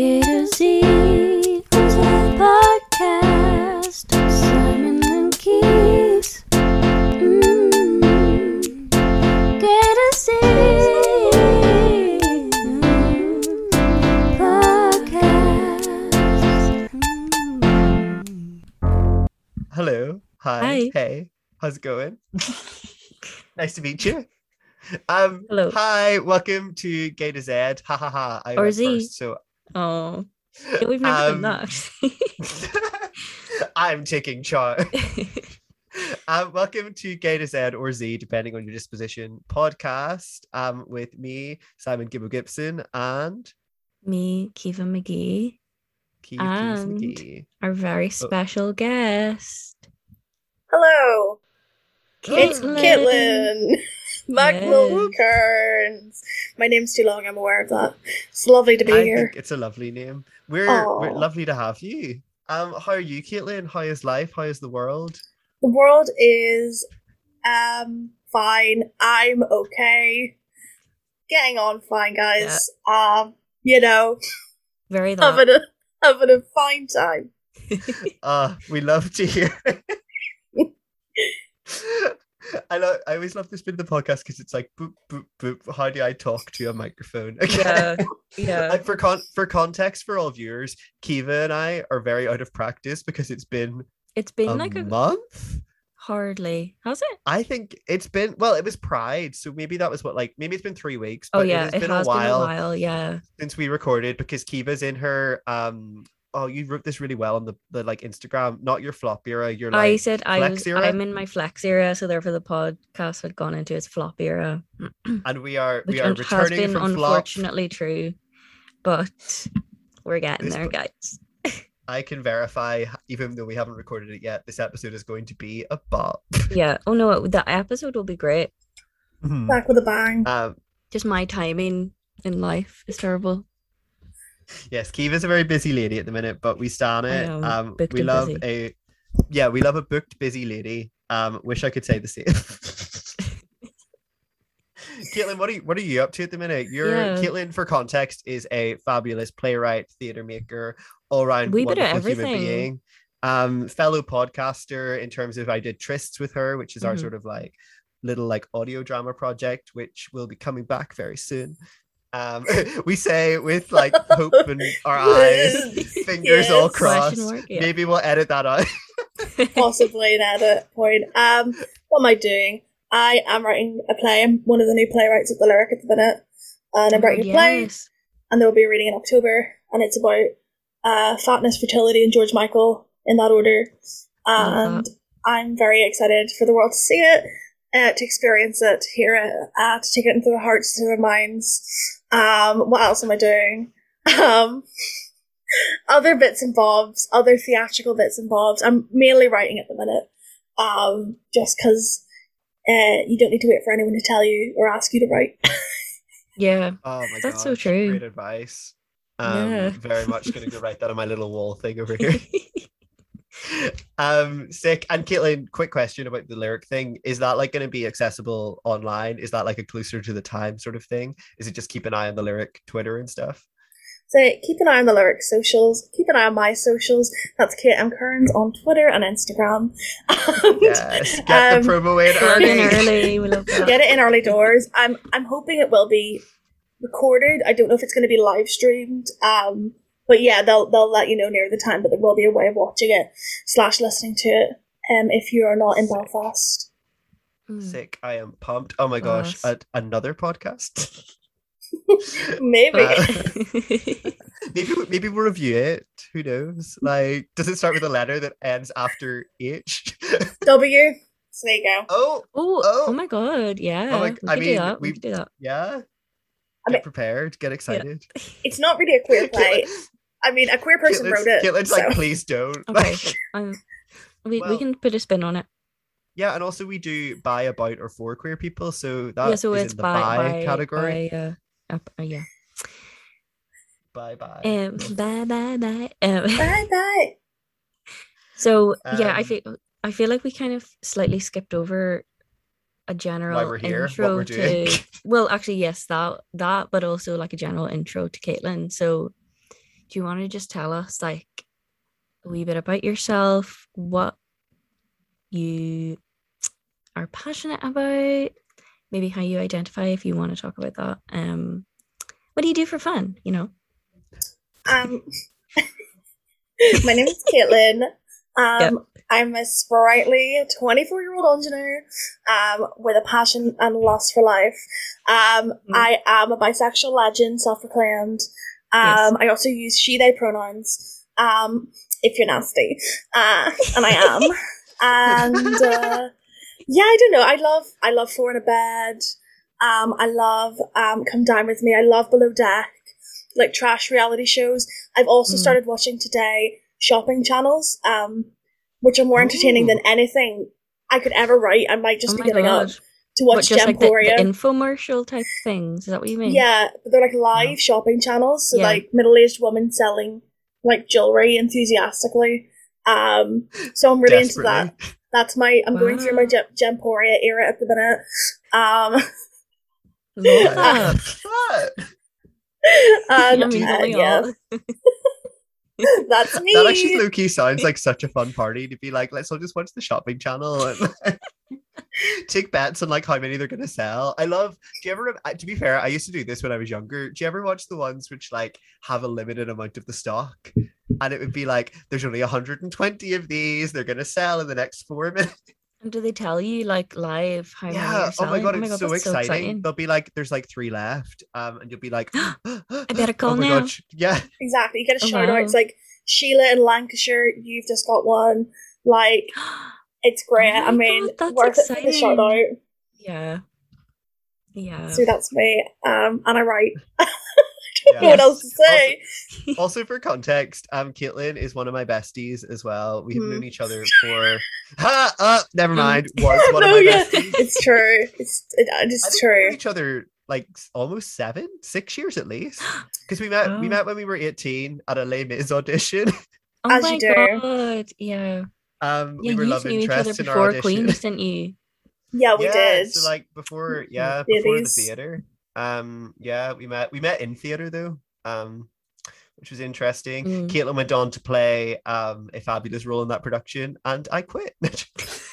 A Z podcast. Simon and Keys. Mm. A Z podcast. Mm. Hello. Hi. Hi. Hey. How's it going? nice to meet you. Um Hello. hi, welcome to Gay to Z. Ha ha ha. I Or Z. first, so Oh, yeah, we've never Um, done that. I'm taking charge. um, welcome to Gay to Z or Z, depending on your disposition podcast. Um, with me, Simon Gibbo Gibson, and Me, Kiva McGee, Keith Keys And- McGee. our Oh. very special guest. Hello, it's Caitlin. Caitlin Macmill Yes. Kearns. My name's too long, I'm aware of that. It's lovely to be I here. think it's a lovely name. We're we're lovely to have you. Um, how are you, Caitlin? How is life? How is the world? The world is um fine. I'm okay. Getting on fine, guys. Um, you know, Very that. having a having a fine time. Uh, we love to hear. I know. I always love this bit of the podcast because it's like boop boop boop. How do I talk to a microphone? Yeah, yeah. For con for context for all viewers, Kiva and I are very out of practice because it's been It's been a like a month. hardly. Has it? I think it's been well. It was Pride, so maybe that was what like maybe it's been three weeks. Oh But yeah, it has it been has a while been a while. Yeah. since we recorded because Kiva's in her um. Oh, you wrote this really well on the, the like Instagram, not your flop era. Your like I said I was, era. I'm in my flex era, so therefore the podcast had gone into its flop era, and we are which we are un- has returning been from flop. unfortunately true, but we're getting This there, guys. I can verify, even though we haven't recorded it yet, this episode is going to be a bop. Yeah. Oh no, the episode will be great. Back with a bang. um, Just my timing in life is terrible. Yes, Kiva's a very busy lady at the minute, but we stand I it. Um, we love busy. a yeah, we love a booked busy lady. Um, wish I could say the same. Caitlin, what are you what are you up to at the minute? You're Yeah. Caitlin, for context, is a fabulous playwright, theater maker, all round Wee bit of wonderful human being. Um, fellow podcaster in terms of I did trysts with her, which is our Mhm. sort of like little like audio drama project, which will be coming back very soon. Um, we say with like hope in our eyes, fingers all crossed. Question mark, yeah. Maybe we'll edit that out. Possibly an edit point. Um, what am I doing? I am writing a play. I'm one of the new playwrights at the Lyric at the minute. And I'm writing a play. And there will be a reading in October, and it's about uh, fatness, fertility, and George Michael in that order. Love And I'm very excited for the world to see it, uh, to experience it, hear it, uh, to take it into their hearts, to their minds. Um, what else am I doing? Um, other bits and bobs, other theatrical bits and bobs. I'm mainly writing at the minute, um, just because uh, you don't need to wait for anyone to tell you or ask you to write. Yeah. Oh my That's so true. Great advice. Um, Yeah. very much going to go write that on my little wall thing over here. um, sick. And Caitlin, quick question about the lyric thing: Is that like going to be accessible online? Is that like a closer to the time sort of thing? Is it just keep an eye on the lyric Twitter and stuff? So keep an eye on the lyric socials. Keep an eye on my socials. That's Kate M. Kearns on Twitter and Instagram. And, Yes, get um, the promo in early. early. We love that. Get it in early doors. I'm I'm hoping it will be recorded. I don't know if it's going to be live streamed. Um, but yeah, they'll they'll let you know near the time. But there will be a way of watching it slash listening to it. Um, if you are not in Belfast. Mm. Sick. I am pumped. Oh my gosh, Class. a- another podcast. Maybe. Uh, maybe maybe we'll review it. Who knows? Like, does it start with a letter that ends after H? w. So there you go. oh, oh, Oh. oh my god, yeah. oh my- we I mean, do. We we- do that. yeah. I Get mean- prepared. Get excited. It's not really a queer play. I mean, a queer person Caitlin's- wrote it. Caitlin's so- like, please don't. Okay. Um, we, we can put a spin on it. yeah, and also we do by, about, or for queer people, so that yeah, so it's in the by, by, by category. By, uh, up, uh, yeah. Bye bye. Um, bye bye bye. Um, Bye bye. so yeah, I Um, feel I feel like we kind of slightly skipped over a general we're here, what intro we're doing. to well actually yes that that but also like a general intro to Caitlin so do you want to just tell us like a wee bit about yourself, what you are passionate about, maybe how you identify if you want to talk about that. Um, what do you do for fun? You know. Um, my name is Caitlin. Um, yep. I'm a sprightly 24 year old engineer um, with a passion and lust for life. Um, mm. I am a bisexual legend, self proclaimed. Um, yes. I also use she, they pronouns um, if you're nasty. Uh, and I am. and uh, yeah, I don't know. I love, I love Four in a Bed. Um, I love um, Come Dine With Me. I love Below Deck, like trash reality shows. I've also mm. started watching today shopping channels, um, which are more entertaining Ooh. than anything I could ever write. I might just oh be getting up to watch what, just like the, the, infomercial type things. Is that what you mean? Yeah, but they're like live oh. shopping channels. So yeah. like middle aged women selling like jewelry enthusiastically. Um, so I'm really into that. That's my. I'm wow. going through my Gemporia era at the minute. Um, Love and, uh, yeah. That's me. That actually Loki sounds like such a fun party to be like, let's all just watch the shopping channel and take bets on like how many they're gonna sell. I love. Do you ever? To be fair, I used to do this when I was younger. Do you ever watch the ones which like have a limited amount of the stock, and it would be like, there's only 120 of these. They're gonna sell in the next four minutes. And do they tell you like live how yeah. many? Oh my god, oh my it's god, so, exciting. so, exciting. They'll be like, "There's like three left," um, and you'll be like, "I better call oh now." God. Yeah, exactly. You get a oh, shout wow. out. It's like Sheila in Lancashire. You've just got one. Like, it's great. Oh I mean, god, worth exciting. it for the shout out. Yeah, yeah. So that's me. Um, and I write. yes. what else to say. Also, also, for context, um, Caitlin is one of my besties as well. We have mm. known each other for. Ha! Uh, never hmm. mind. Was one no, of my yeah. besties. It's true. It's it, uh, it's true. each other like almost seven, six years at least. Because we met oh. we met when we were eighteen at a Les Mis audition. Oh As my god! Yeah. Um, yeah, we were love interest in our audition. Queens, didn't you? Yeah, we yeah, did. So like before, yeah, before the theater. Um, yeah, we met we met in theater though. Um, which was interesting. Mm. Caitlin went on to play um a fabulous role in that production, and I quit.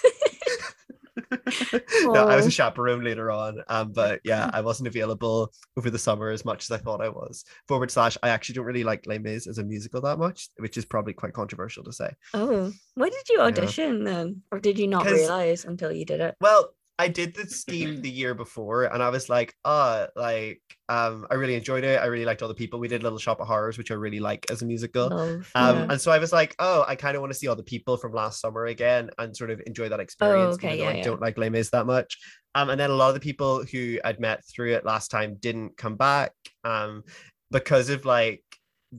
no, I was a chaperone later on. Um, but yeah, I wasn't available over the summer as much as I thought I was. Forward slash, I actually don't really like Les Mis as a musical that much, which is probably quite controversial to say. Oh, why did you audition yeah. then, or did you not realize until you did it? Well, I did the scheme the year before and I was like, oh, like um I really enjoyed it. I really liked all the people. We did Little Shop of Horrors, which I really like as a musical. Love, um yeah. and so I was like, oh, I kind of want to see all the people from last summer again and sort of enjoy that experience. Oh, okay, yeah, I yeah. don't like Les Mis that much. Um and then a lot of the people who I'd met through it last time didn't come back um because of like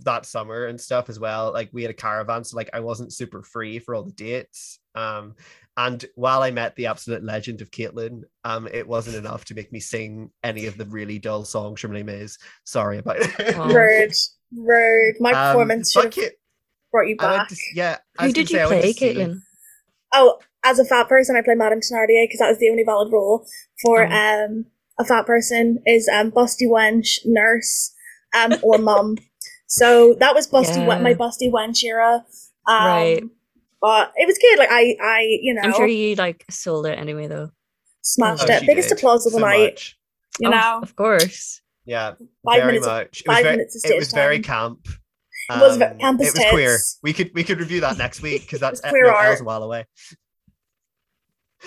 that summer and stuff as well. Like we had a caravan, so like I wasn't super free for all the dates. Um, and while I met the absolute legend of Caitlin, um, it wasn't enough to make me sing any of the really dull songs from Les Mis. Sorry about it. Rude, rude. My um, performance should have brought you back. To, yeah. Who did you play, Caitlin? Oh, as a fat person, I play Madame Thenardier because that was the only valid role for oh. um a fat person is um busty wench, nurse, um or mum. So that was busty yeah. my busty wench era. Um, right but it was good. Like I, I, you know, I'm sure you like sold it anyway, though. Smashed oh, it. Biggest did. applause of the so night. Much. You oh, know, of course. Yeah, five very minutes much. Of, five it was, minutes very, it was very camp. Um, it was um, camp It was tits. queer. We could we could review that next week because that's queer art. a while away.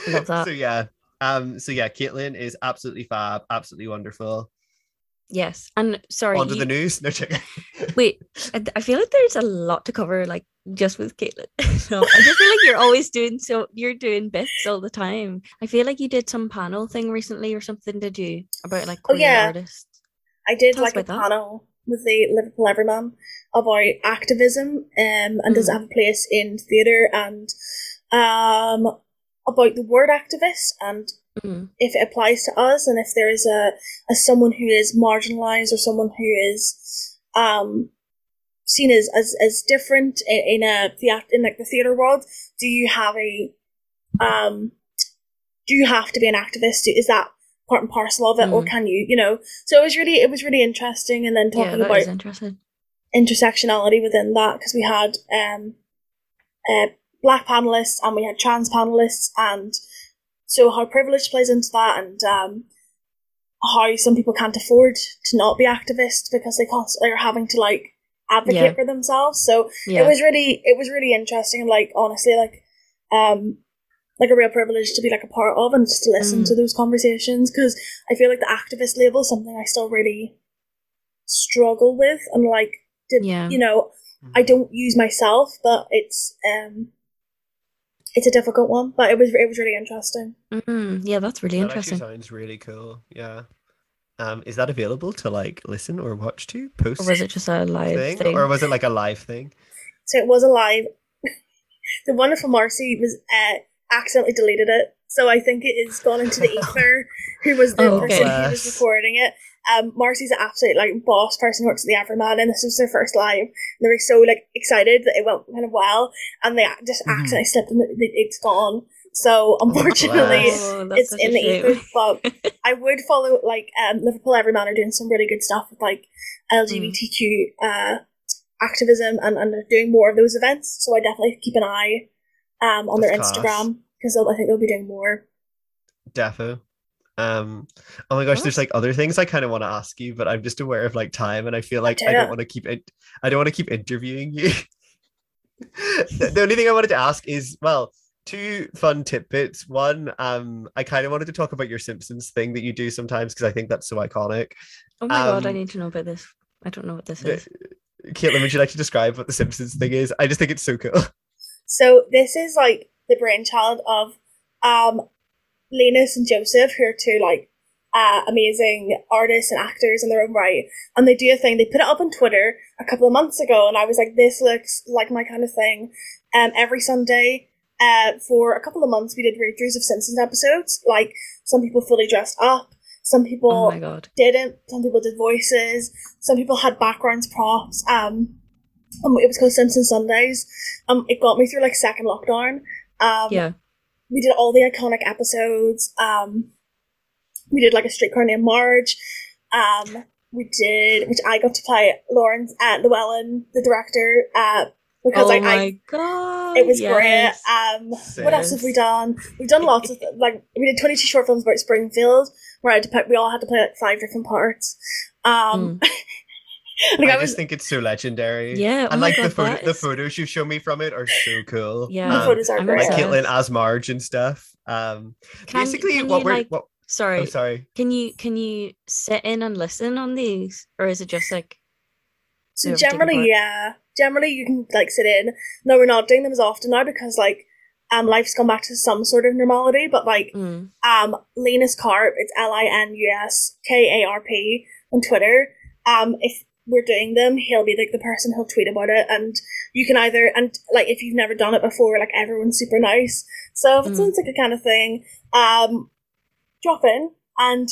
Love that. So yeah, um, so yeah, Caitlin is absolutely fab, absolutely wonderful. Yes, and sorry. Onto you, the news. No, check. wait, I feel like there's a lot to cover, like just with Caitlin. so I just feel like you're always doing so. You're doing bits all the time. I feel like you did some panel thing recently or something. Did you about like oh, queer oh, yeah. artists? I did Tell like a that. panel with the Liverpool Everyman about activism um, and mm. does it have a place in theatre and um, about the word activist and mm-hmm. if it applies to us and if there is a, a someone who is marginalized or someone who is um, seen as, as, as different in, in a theater in like the theater world, do you have a um, do you have to be an activist? Is that part and parcel of it, mm. or can you, you know? So it was really it was really interesting, and then talking yeah, about interesting. intersectionality within that because we had um, uh, black panelists and we had trans panelists, and so how privilege plays into that, and um, how some people can't afford to not be activists because they constantly are having to like advocate yeah. for themselves. So yeah. it was really it was really interesting and like honestly like um like a real privilege to be like a part of and just to listen mm. to those conversations because I feel like the activist label is something I still really struggle with and like did, yeah. you know I mm-hmm. don't use myself but it's um it's a difficult one but it was it was really interesting mm-hmm. yeah that's really that interesting sounds really cool yeah um, is that available to like listen or watch to post? Or was it just a live thing? thing? Or was it like a live thing? So it was a live. the wonderful Marcy was uh, accidentally deleted it. So I think it is gone into the ether. who was the oh, person who was recording it? Um, Marcy's an absolute like boss person who works at the Everyman, and this was their first live. And they were so like excited that it went kind of well, and they just mm-hmm. accidentally slipped and it's gone. So unfortunately, oh, it's in the ether. But I would follow like um, Liverpool Everyman are doing some really good stuff with like LGBTQ mm. uh, activism and, and doing more of those events. So I definitely keep an eye um, on That's their Instagram because I think they'll be doing more. Defo. Um, oh my gosh, there's like other things I kind of want to ask you, but I'm just aware of like time, and I feel like I, I don't want to keep it. I don't want to keep interviewing you. the only thing I wanted to ask is, well, two fun tidbits. One, um, I kind of wanted to talk about your Simpsons thing that you do sometimes because I think that's so iconic. Oh my um, god, I um, need to know about this. I don't know what this is. Caitlin, would you like to describe what the Simpsons thing is? I just think it's so cool. So this is like the brainchild of um Linus and Joseph, who are two like uh, amazing artists and actors in their own right. And they do a thing, they put it up on Twitter a couple of months ago, and I was like, this looks like my kind of thing. Um, every Sunday, uh, for a couple of months, we did read throughs of Simpsons episodes. Like some people fully dressed up, some people oh didn't, some people did voices, some people had backgrounds, props. Um, um, it was called Simpson Sundays. Um, it got me through like second lockdown. Um, yeah, we did all the iconic episodes. Um, we did like a streetcar named Marge. Um, we did, which I got to play Lawrence at uh, Llewellyn, the director. Uh, because oh like I, God, it was yes. great. Um, what else have we done? We've done lots of like we did twenty two short films about Springfield, where I had to pick, we all had to play like five different parts. Um, mm. like I, I was, just think it's so legendary. Yeah, oh and like God, the photo, the photos you show me from it are so cool. Yeah, um, the photos are great. Like Caitlin as Marge and stuff. Um, can, basically, can what we're like, what, sorry, oh, sorry. Can you can you sit in and listen on these, or is it just like? So generally, yeah, generally you can like sit in. No, we're not doing them as often now because like um life's gone back to some sort of normality. But like mm. um Linus Karp, it's L I N U S K A R P on Twitter. Um, if we're doing them, he'll be like the person who'll tweet about it, and you can either and like if you've never done it before, like everyone's super nice. So if it mm. sounds like a kind of thing, um, drop in and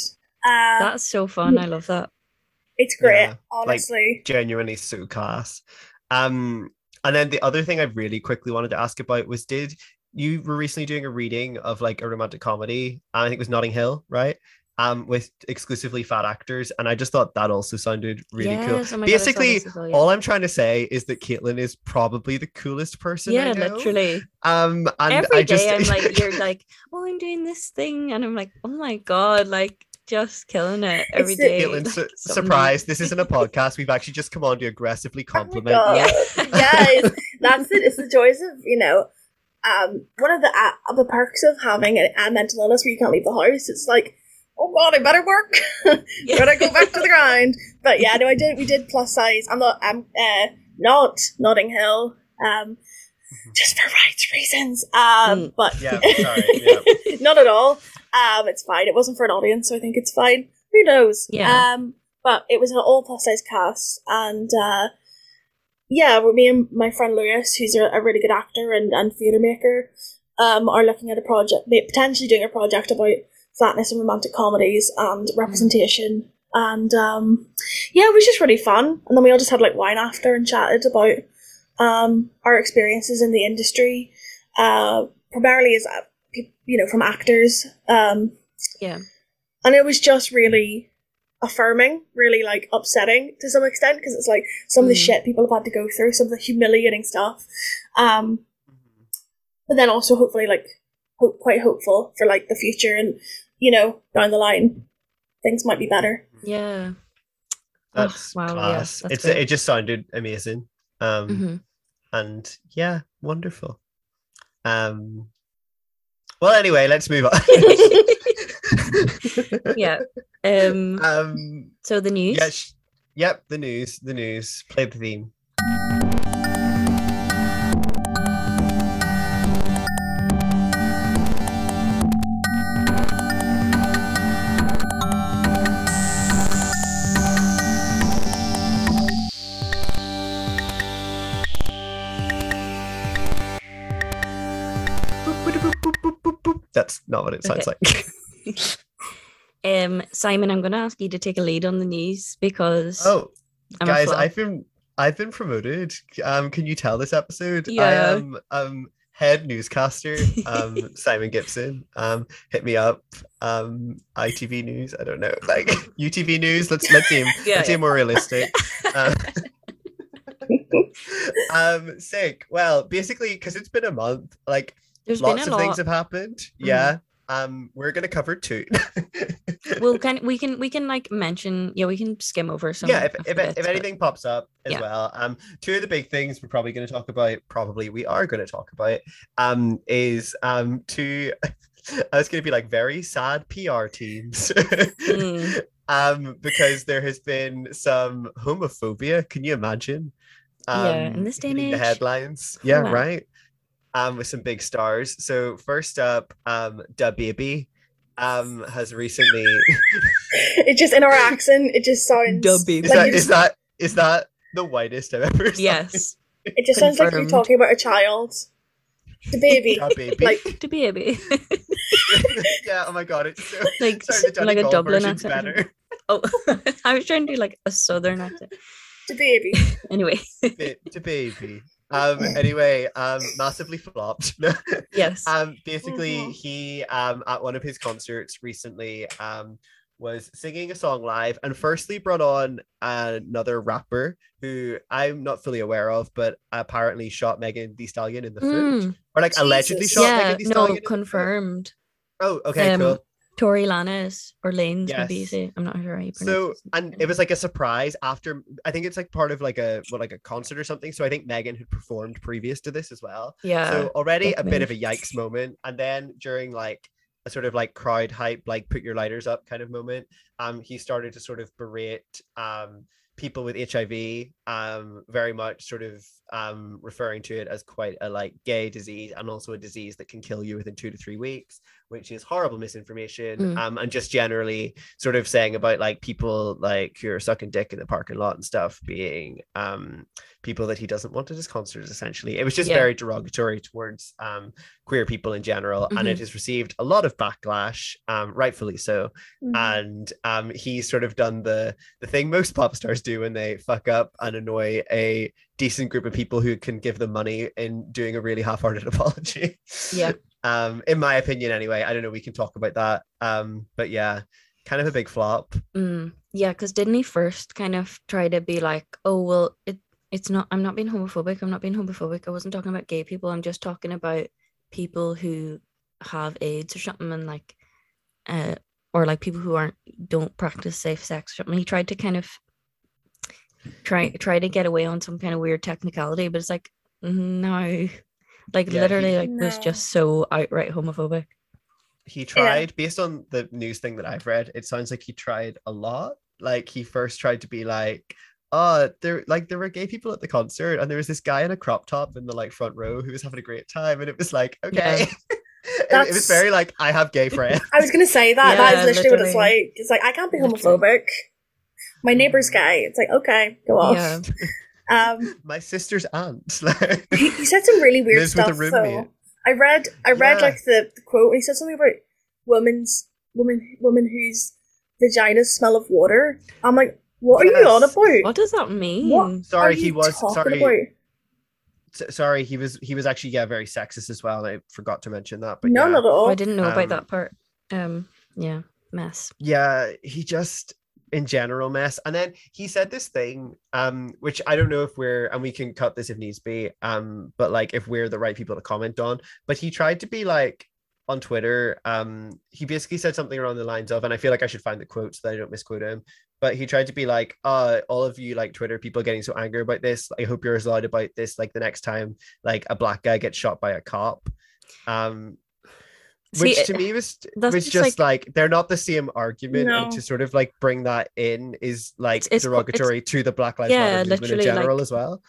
uh, that's so fun. I love that. It's great, yeah, honestly. Like, genuinely so class. Um, and then the other thing I really quickly wanted to ask about was did you were recently doing a reading of like a romantic comedy? I think it was Notting Hill, right? Um, with exclusively fat actors, and I just thought that also sounded really yes, cool. Oh Basically, God, yeah. all I'm trying to say is that Caitlin is probably the coolest person. Yeah, literally. Um, and every I just... I'm like, you're like, oh, I'm doing this thing, and I'm like, oh my god, like just killing it every it's day. Caitlin, like, su- surprise! This isn't a podcast. We've actually just come on to aggressively oh compliment. Oh yeah, yes, that's it. It's the joys of you know, um, one of the uh, the perks of having a, a, mental illness where you can't leave the house. It's like, oh god, I better work. yeah. better go back to the grind. But yeah, no, I did. We did plus size. I'm not. I'm uh, not Notting Hill. Um, just for rights reasons. Um, mm. but yeah, sorry, yeah. not at all. Um, it's fine. It wasn't for an audience, so I think it's fine. Who knows? Yeah. Um, but it was an all plus size cast, and uh, yeah, me and my friend Lewis, who's a, a really good actor and, and theatre maker, um, are looking at a project, potentially doing a project about flatness and romantic comedies and representation. And um, yeah, it was just really fun. And then we all just had like wine after and chatted about um, our experiences in the industry, uh, primarily as you know, from actors. Um, yeah. And it was just really, affirming, really like upsetting to some extent because it's like some of the mm. shit people have had to go through, some of the humiliating stuff. Um, mm-hmm. but then also hopefully like hope, quite hopeful for like the future and you know down the line things might be better. Yeah. That's oh, wow, class. Yeah, that's it's it just sounded amazing. Um mm-hmm. and yeah, wonderful. Um well anyway, let's move on. yeah. Um, um so the news. Yeah, sh- yep, the news, the news. Play the theme. That's not what it sounds okay. like. um, Simon, I'm going to ask you to take a lead on the news because. Oh, I'm guys, I've been I've been promoted. Um, can you tell this episode? Yeah. I am um head newscaster. Um, Simon Gibson. Um, hit me up. Um, ITV News. I don't know, like UTV News. Let's let's seem yeah, let's yeah. seem more realistic. Um, um, sick. Well, basically, because it's been a month, like there's lots of lot. things have happened. Mm-hmm. Yeah. Um, we're gonna cover two. we'll kind we can we can like mention yeah we can skim over some yeah if, if, bits, if anything but... pops up as yeah. well um two of the big things we're probably going to talk about probably we are going to talk about um is um two I was going to be like very sad PR teams mm. um because there has been some homophobia can you imagine um, yeah in this day and age the headlines yeah right um, with some big stars. So first up, um, DaBaby um, has recently. it just in our accent, it just sounds. DaBaby. Is, that, is that is that the whitest I've ever seen? Yes. It just Confirmed. sounds like you're talking about a child. The baby. DaBaby. Like the baby. yeah, oh my god, it's so like sorry, like a Dublin accent. Better. Oh, I was trying to do like a southern accent. The baby. Anyway. The baby. Um, anyway, um, massively flopped. yes. Um, basically, mm-hmm. he um at one of his concerts recently um was singing a song live and firstly brought on another rapper who I'm not fully aware of, but apparently shot Megan Thee Stallion in the foot. Mm, or like Jesus. allegedly shot yeah, Megan Thee Stallion. No, confirmed. Oh, okay, um, cool. Tory Lanez or Lanes, yes. say. I'm not sure how you pronounce So, and it was like a surprise after. I think it's like part of like a what like a concert or something. So I think Megan had performed previous to this as well. Yeah. So already a bit of a yikes moment, and then during like a sort of like crowd hype, like put your lighters up kind of moment, um, he started to sort of berate um people with HIV, um, very much sort of um, referring to it as quite a like gay disease and also a disease that can kill you within two to three weeks, which is horrible misinformation. Mm. Um, and just generally sort of saying about like people like who are sucking dick in the parking lot and stuff being um people that he doesn't want at his concerts essentially it was just yeah. very derogatory towards um, queer people in general mm-hmm. and it mm-hmm. has received a lot of backlash um, rightfully so mm-hmm. and um, he's sort of done the the thing most pop stars do when they fuck up and annoy a decent group of people who can give them money in doing a really half-hearted apology yeah um in my opinion anyway i don't know we can talk about that. Um but yeah kind of a big flop. Mm, yeah because didn't he first kind of try to be like oh well it it's not i'm not being homophobic i'm not being homophobic i wasn't talking about gay people i'm just talking about people who have aids or something and like uh or like people who aren't don't practice safe sex or something. He tried to kind of try try to get away on some kind of weird technicality but it's like no like yeah, literally he, like no. was just so outright homophobic. He tried yeah. based on the news thing that i've read it sounds like he tried a lot. Like he first tried to be like uh there like there were gay people at the concert and there was this guy in a crop top in the like front row who was having a great time and it was like okay. Yeah. it, it, was very like i have gay friends. I was gonna say that. Yeah, that is literally, literally, what it's like. It's like i can't be homophobic. My neighbor's gay. It's like okay go off. Yeah. um my sister's aunt he, he, said some really weird stuff so i read i read yeah. like the, the quote and he said something about women's woman women whose vaginas smell of water i'm like what yes. are you on about? What does that mean? What sorry, he was sorry. About? Sorry, he was he was actually yeah very sexist as well. I forgot to mention that. But none yeah. at all. I didn't know um, about that part. Um, yeah, mess. Yeah, he just in general mess. And then he said this thing, um, which I don't know if we're and we can cut this if needs be, um, but like if we're the right people to comment on. But he tried to be like on Twitter, um, he basically said something around the lines of, and I feel like I should find the quote so that I don't misquote him. But he tried to be like, uh, all of you like Twitter people getting so angry about this. I hope you're as loud about this like the next time like a black guy gets shot by a cop. Um, which to me was was just, just like, like, they're not the same argument no. and to sort of like bring that in is like it's, it's, derogatory it's, to the black lives yeah, matter movement in general like, as well.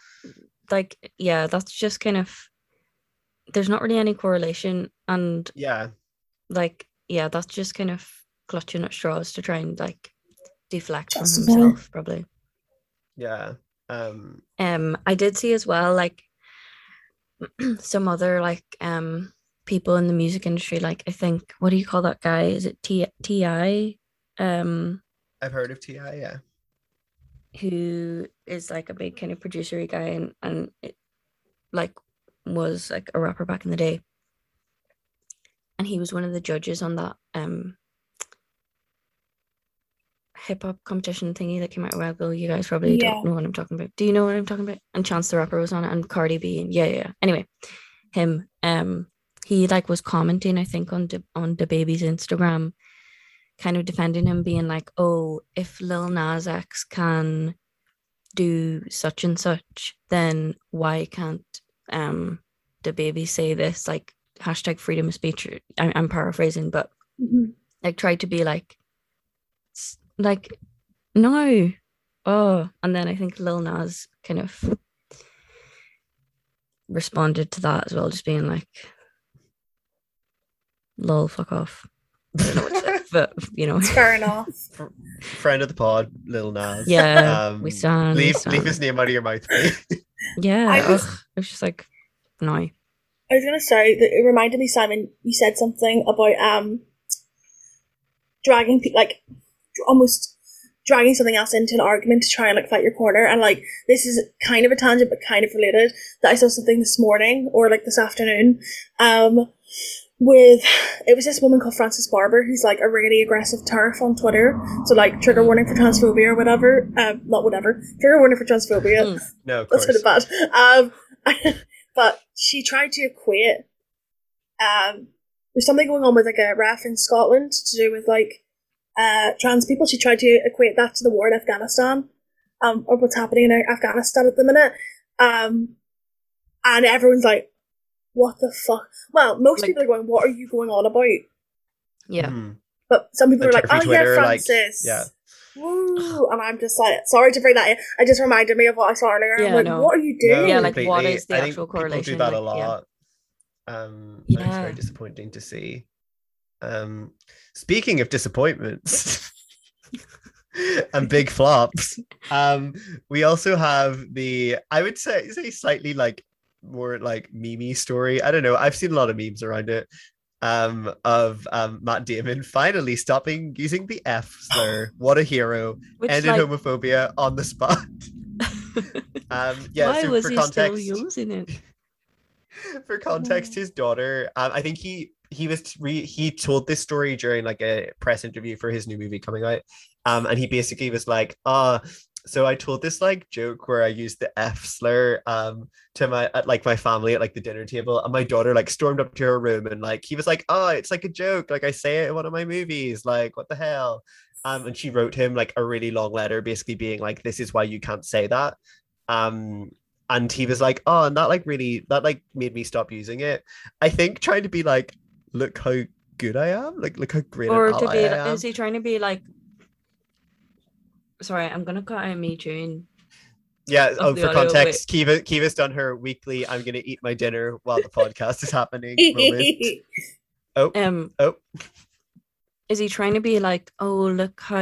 like yeah that's just kind of there's not really any correlation and yeah. like yeah that's just kind of clutching at straws to try and like deflect from himself probably. Yeah um um i did see as well like some other like um people in the music industry like i think what do you call that guy is it t ti um i've heard of ti yeah who is like a big kind of producery guy and and it, like was like a rapper back in the day and he was one of the judges on that um hip hop competition thingy that came out a while ago. You guys probably yeah. don't know what I'm talking about. Do you know what I'm talking about? And Chance the Rapper was on it, and Cardi B, and yeah, yeah. Anyway, him, um, he like was commenting, I think, on the on DaBaby's Instagram, kind of defending him, being like, "Oh, if Lil Nas X can do such and such, then why can't um baby say this like hashtag freedom of speech I, i'm paraphrasing but mm-hmm. like try to be like like no oh and then i think lil nas kind of responded to that as well just being like lol fuck off but you know it's fair enough friend of the pod little nas yeah um, we stand leave, we stand. leave his name out of your mouth yeah I was, ugh, it was just like no I was gonna say that it reminded me, Simon. You said something about um dragging people, like almost dragging something else into an argument to try and like fight your corner. And like this is kind of a tangent, but kind of related. That I saw something this morning or like this afternoon. Um, with it was this woman called Frances Barber who's like a really aggressive TERF on Twitter. So like trigger warning for transphobia or whatever. Um, not whatever. Trigger warning for transphobia. Mm. No, that's kind of bad. Um, but she tried to equate um there's something going on with like a ref in Scotland to do with like uh trans people. She tried to equate that to the war in Afghanistan, um, or what's happening in Afghanistan at the minute. Um and everyone's like, What the fuck? Well, most like, people are going, What are you going on about? Yeah. Mm. But some people like, are like, Oh Twitter, yeah, Frances. Like, yeah. Woo! And I'm just like, sorry to bring that in. It just reminded me of what I saw earlier. Yeah, I'm like, no. what are you doing? No, yeah, like what is the I actual correlation? People do that a lot. Yeah. Um, yeah. it's very disappointing to see. Um, speaking of disappointments and big flops, um, we also have the I would say say slightly like more like meme story. I don't know. I've seen a lot of memes around it um, of um, Matt Damon finally stopping using the F slur. what a hero! Which, Ended like... homophobia on the spot. um, yeah, Why so was for he context, still using it? for context, his daughter. Um, I think he he was re- he told this story during like a press interview for his new movie coming out. Um, and he basically was like, "Ah, so I told this like joke where I used the F slur um to my at like my family at like the dinner table, and my daughter like stormed up to her room and like he was like, "Oh, it's like a joke, like I say it in one of my movies, like what the hell." Um, and she wrote him like a really long letter, basically being like, "This is why you can't say that." Um, and he was like, "Oh, and that like really that like made me stop using it." I think trying to be like, "Look how good I am," like look how great. Or to be, is he trying to be like sorry, I'm gonna cut out me chewing. Yeah. Oh, for context, Kiva Kiva's done her weekly. I'm gonna eat my dinner while the podcast is happening. oh. Um. Oh. Is he trying to be like, oh, look how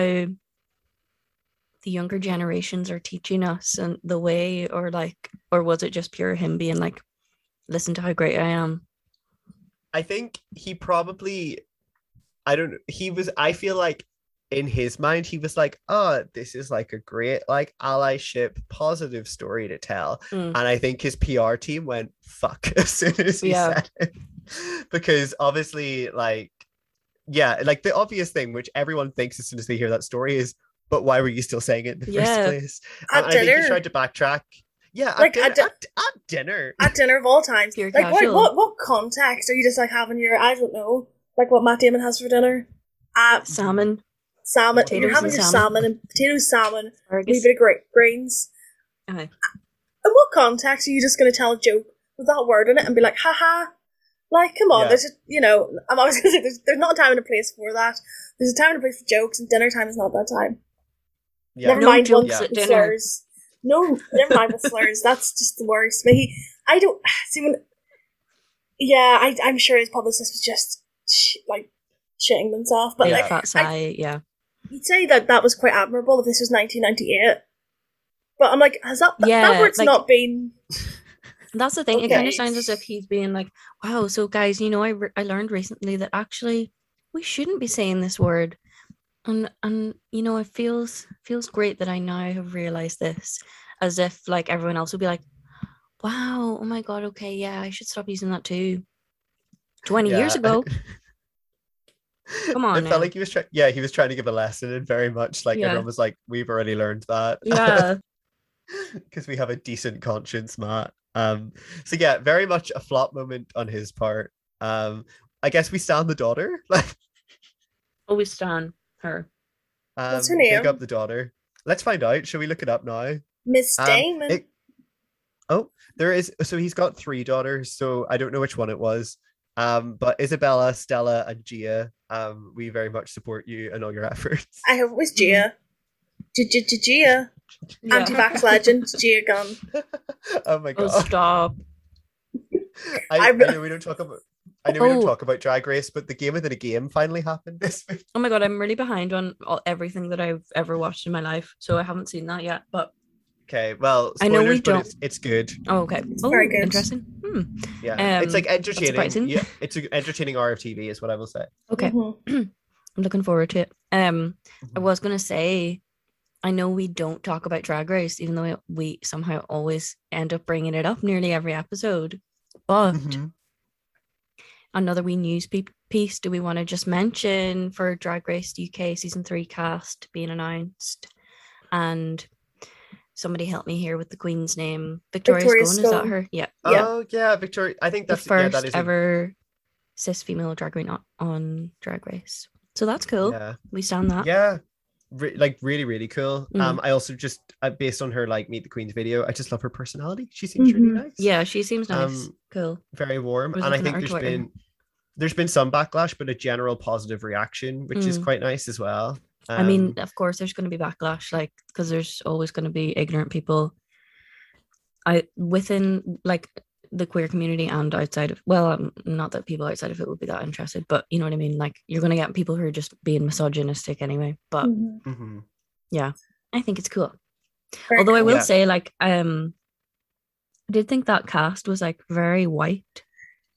the younger generations are teaching us and the way, or like, or was it just pure him being like, listen to how great I am? I think he probably, I don't. He was. I feel like in his mind he was like oh this is like a great like allyship positive story to tell mm. and i think his pr team went fuck as soon as he yeah. said it because obviously like yeah like the obvious thing which everyone thinks as soon as they hear that story is but why were you still saying it in the Yeah. first place? At And I think dinner. he tried to backtrack. Yeah, at, Like, dinner, at di- at, at dinner. at dinner of all times. Pure like what, what what context are you just like having your I don't know like what Matt Damon has for dinner? Uh, Salmon, salmon. Potatoes you're having and your salmon. salmon and potatoes, salmon, a wee asparagus. bit of gra- greens. Uh-huh. Aye. In what context are you just going to tell a joke with that word in it and be like, haha? Like, come on, Yeah. there's just, you know, I'm always going to say there's, there's not a time and a place for that. There's a time and a place for jokes, and dinner time is not that time. yeah. Never No mind jokes ones at dinner. slurs. No, never mind with slurs. That's just the worst. But he, I don't see when. Yeah, I, I'm sure his publicist was just sh- like shitting themselves. But Big like, fat sigh, yeah. You'd say that that was quite admirable if this was 1998. But I'm like, has that that, Yeah, that word's like- not been? That's the thing. It kind of sounds as if he's being like, "Wow, so guys, you know, I re- I learned recently that actually we shouldn't be saying this word." And and you know, it feels feels great that I now have realized this, as if like everyone else would be like, "Wow, oh my god, okay, yeah, I should stop using that too." Twenty years ago, Come on It now. felt like he was trying. Yeah, he was trying to give a lesson, and very much like Yeah. everyone was like, "We've already learned that." yeah, because we have a decent conscience, Matt. Um, so yeah, very much a flop moment on his part. Um, I guess we stand the daughter. Like, oh, we stand her. um, What's her name? Pick up the daughter. Let's find out. Shall we look it up now? Miss Um, Damon. it- oh, there is. So he's got three daughters. So I don't know which one it was. Um, but Isabella, Stella, and Gia. Um, we very much support you and all your efforts. I have it was Gia. Gia. Anti-vax legend, Gia Gunn. oh my Oh god! stop! I, I I know we don't talk about. I know we don't Oh. talk about Drag Race, but the game within a game finally happened this week. Oh my god, I'm really behind on all, everything that I've ever watched in my life, so I haven't seen that yet. But Okay, well, I know we spoilers, but don't- It's, it's good. oh, okay, oh, very good. interesting. Hmm. Yeah, it's Um, like entertaining. Yeah, it's an entertaining hour of TV, is what I will say. Okay, Mhm. I'm looking forward to it. Um, I Mhm. was gonna say, I know we don't talk about Drag Race, even though we somehow always end up bringing it up nearly every episode. But Mhm. another wee news piece do we want to just mention for Drag Race UK season three cast being announced? And somebody help me here with the Queen's name. Victoria, Victoria Scone, is that her? Yeah. Yeah. Oh yeah, Victoria. I think The that's yeah, first that is a- ever cis female drag queen on, on Drag Race. So that's cool. Yeah, We stand that. yeah, Re- like really, really cool. Mm. Um, I also just uh, based on her like Meet the Queen's video, I just love her personality. She seems really Mhm. nice. Yeah, she seems nice. Um, cool. very warm, and I think at her there's Twitter. been there's been some backlash, but a general positive reaction, which is Mm. quite nice as well. I mean, Um, of course, there's going to be backlash, like because there's always going to be ignorant people. I within like the queer community and outside of well, um, not that people outside of it would be that interested, but you know what I mean. Like you're going to get people who are just being misogynistic anyway. But Mhm. mhm. I think it's cool. Very Although I will Yeah. say, like, um, I did think that cast was like very white,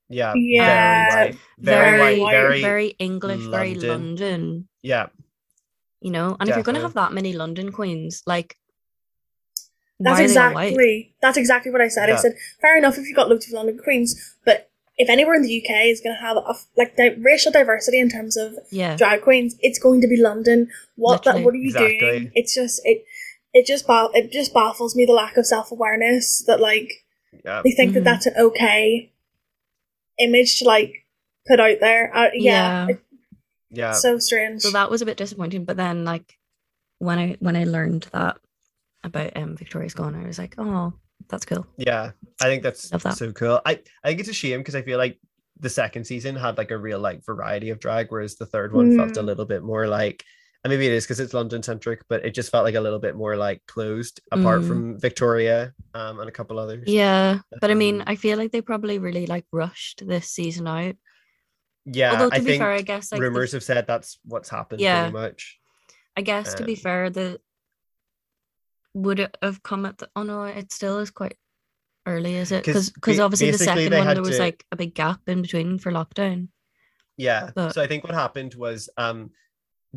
yeah, Yeah, very white, very, very, white, very, very English, very London. London. yeah, You know, and if you're going to have that many London queens, like, That's why are they all white? exactly that's exactly what I said. I said, fair enough if you've got loads of London queens, but if anywhere in the UK is going to have a, f- like di- racial diversity in terms of Yeah, drag queens, it's going to be London. What that? What are you Exactly. doing? It's just it. It just ba- it just baffles me the lack of self awareness that like yeah. they think Mhm. that that's an okay image to like put out there. Uh, yeah, Yeah. it's Yeah, so strange. so that was a bit disappointing. But then, like, when I when I learned that about um Victoria Scone, I was like, oh, that's cool. yeah. I think that's that. so cool. I I think it's a shame because I feel like the second season had like a real like variety of drag, whereas the third one felt a Mm. little bit more like. And maybe it is because it's London centric, but it just felt like a little bit more like closed, apart Mm. from Victoria um, and a couple others. Yeah, but I mean, Um, I feel like they probably really like rushed this season out. Yeah. Although to I be think fair, I guess like the rumors have said that's what's happened Yeah. pretty much. I guess to be Um, fair, the would it have come at the? Oh no, it still is quite early, is it? Because ba- obviously the second one there was to- like a big gap in between for lockdown. Yeah. But- so I think what happened was um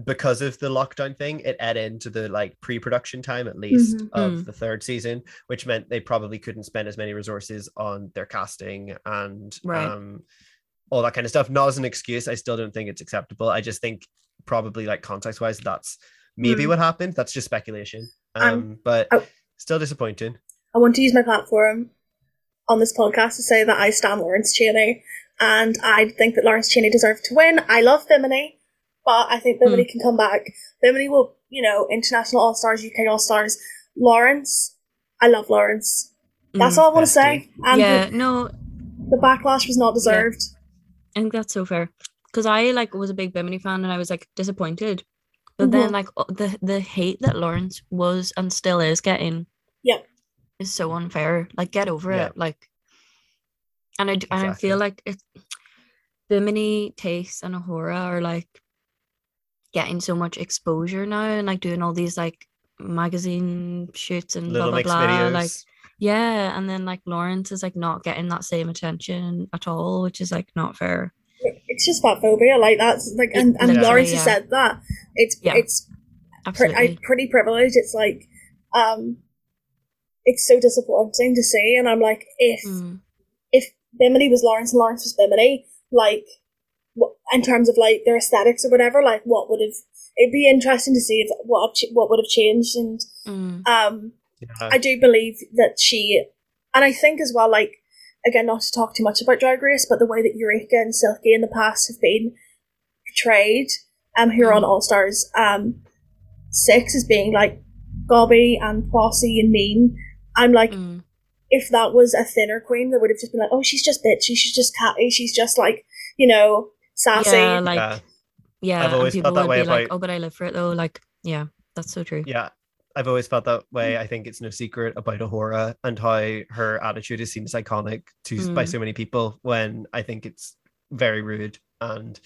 because of the lockdown thing, it ate into the like pre-production time at least Mhm. of Mm. the third season, which meant they probably couldn't spend as many resources on their casting and Right. um all that kind of stuff. Not as an excuse. I still don't think it's acceptable. I just think probably like context wise, that's maybe mm. what happened. That's just speculation. Um, um but I, still disappointing. I want to use my platform on this podcast to say that I stand Lawrence Chaney, and I think that Lawrence Chaney deserved to win. I love Bimini, but I think Bimini mm. can come back. Bimini will, you know, international All Stars, UK All Stars. Lawrence, I love Lawrence. That's mm, all I want to say. And yeah, the, no, the backlash was not deserved. Yeah. I think that's so fair because I like was a big Bimini fan and I was like disappointed, but mm-hmm. then like the the hate that Lawrence was and still is getting, yeah, is so unfair. Like get over yeah. it, like. And I exactly. and I feel like it's Bimini, Tayce, and A'Whora are like getting so much exposure now and like doing all these like magazine shoots and Little blah blah blah. Videos. Like yeah, and then like Lawrence is like not getting that same attention at all, which is like not fair. It's just fat phobia, like that's like, and, and Lawrence yeah. has said that it's yeah. it's pre- I, pretty privileged. It's like, um, it's so disappointing to see, and I'm like, if mm. if Bimini was Lawrence and Lawrence was Bimini, like, in terms of like their aesthetics or whatever, like what would have it'd be interesting to see if what what would have changed, and mm. um yeah. I do believe that she, and I think as well, like, again, not to talk too much about Drag Race, but the way that Eureka and Silky in the past have been portrayed, um, who are on mm. All Stars, um, six as being like gobby and bossy and mean. I'm like, mm. if that was a thinner queen, they would have just been like, oh, she's just bitchy, she's just catty, she's just like, you know, sassy. Yeah, like, yeah. yeah I've always felt that way about. Like, oh, but I live for it though. Like, yeah, that's so true. Yeah, I've always felt that way. Mm. I think it's no secret about A'Whora and how her attitude is seen as iconic to mm. by so many people when I think it's very rude and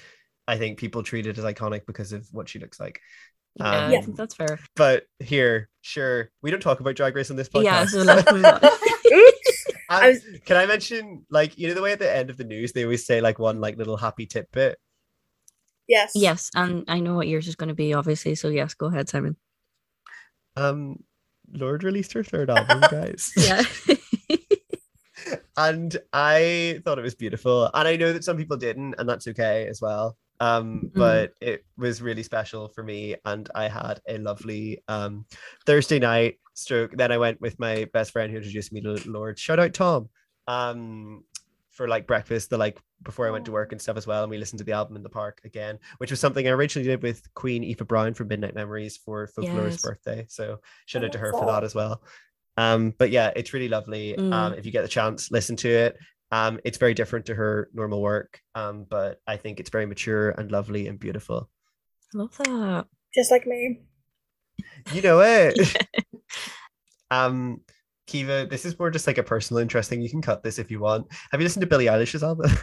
I think people treat it as iconic because of what she looks like. Yeah, um, yeah that's fair. But here, sure, we don't talk about Drag Race on this podcast. Yeah, so let's move on. I was... Can I mention, like, you know, the way at the end of the news they always say like one like little happy tidbit. Yes. Yes, and I know what yours is going to be, obviously. So yes, go ahead, Simon. Um, Lorde released her third album, guys. yeah. and I thought it was beautiful. And I know that some people didn't, and that's okay as well. Um, mm. but it was really special for me, and I had a lovely um Thursday night stroke. Then I went with my best friend who introduced me to Lorde. Shout out Tom. Um, for like breakfast the like before I went to work and stuff as well. And we listened to the album in the park again, which was something I originally did with Queen Aoife Brown from Midnight Memories for Folklore's yes. birthday. So shout out to her for that as well. Um, but yeah, it's really lovely. Mm. Um, if you get the chance, listen to it. Um, it's very different to her normal work. Um, but I think it's very mature and lovely and beautiful. I love that. Just like me. You know it. um Kiva, this is more just like a personal interest thing. You can cut this if you want. Have you listened to Billie Eilish's album?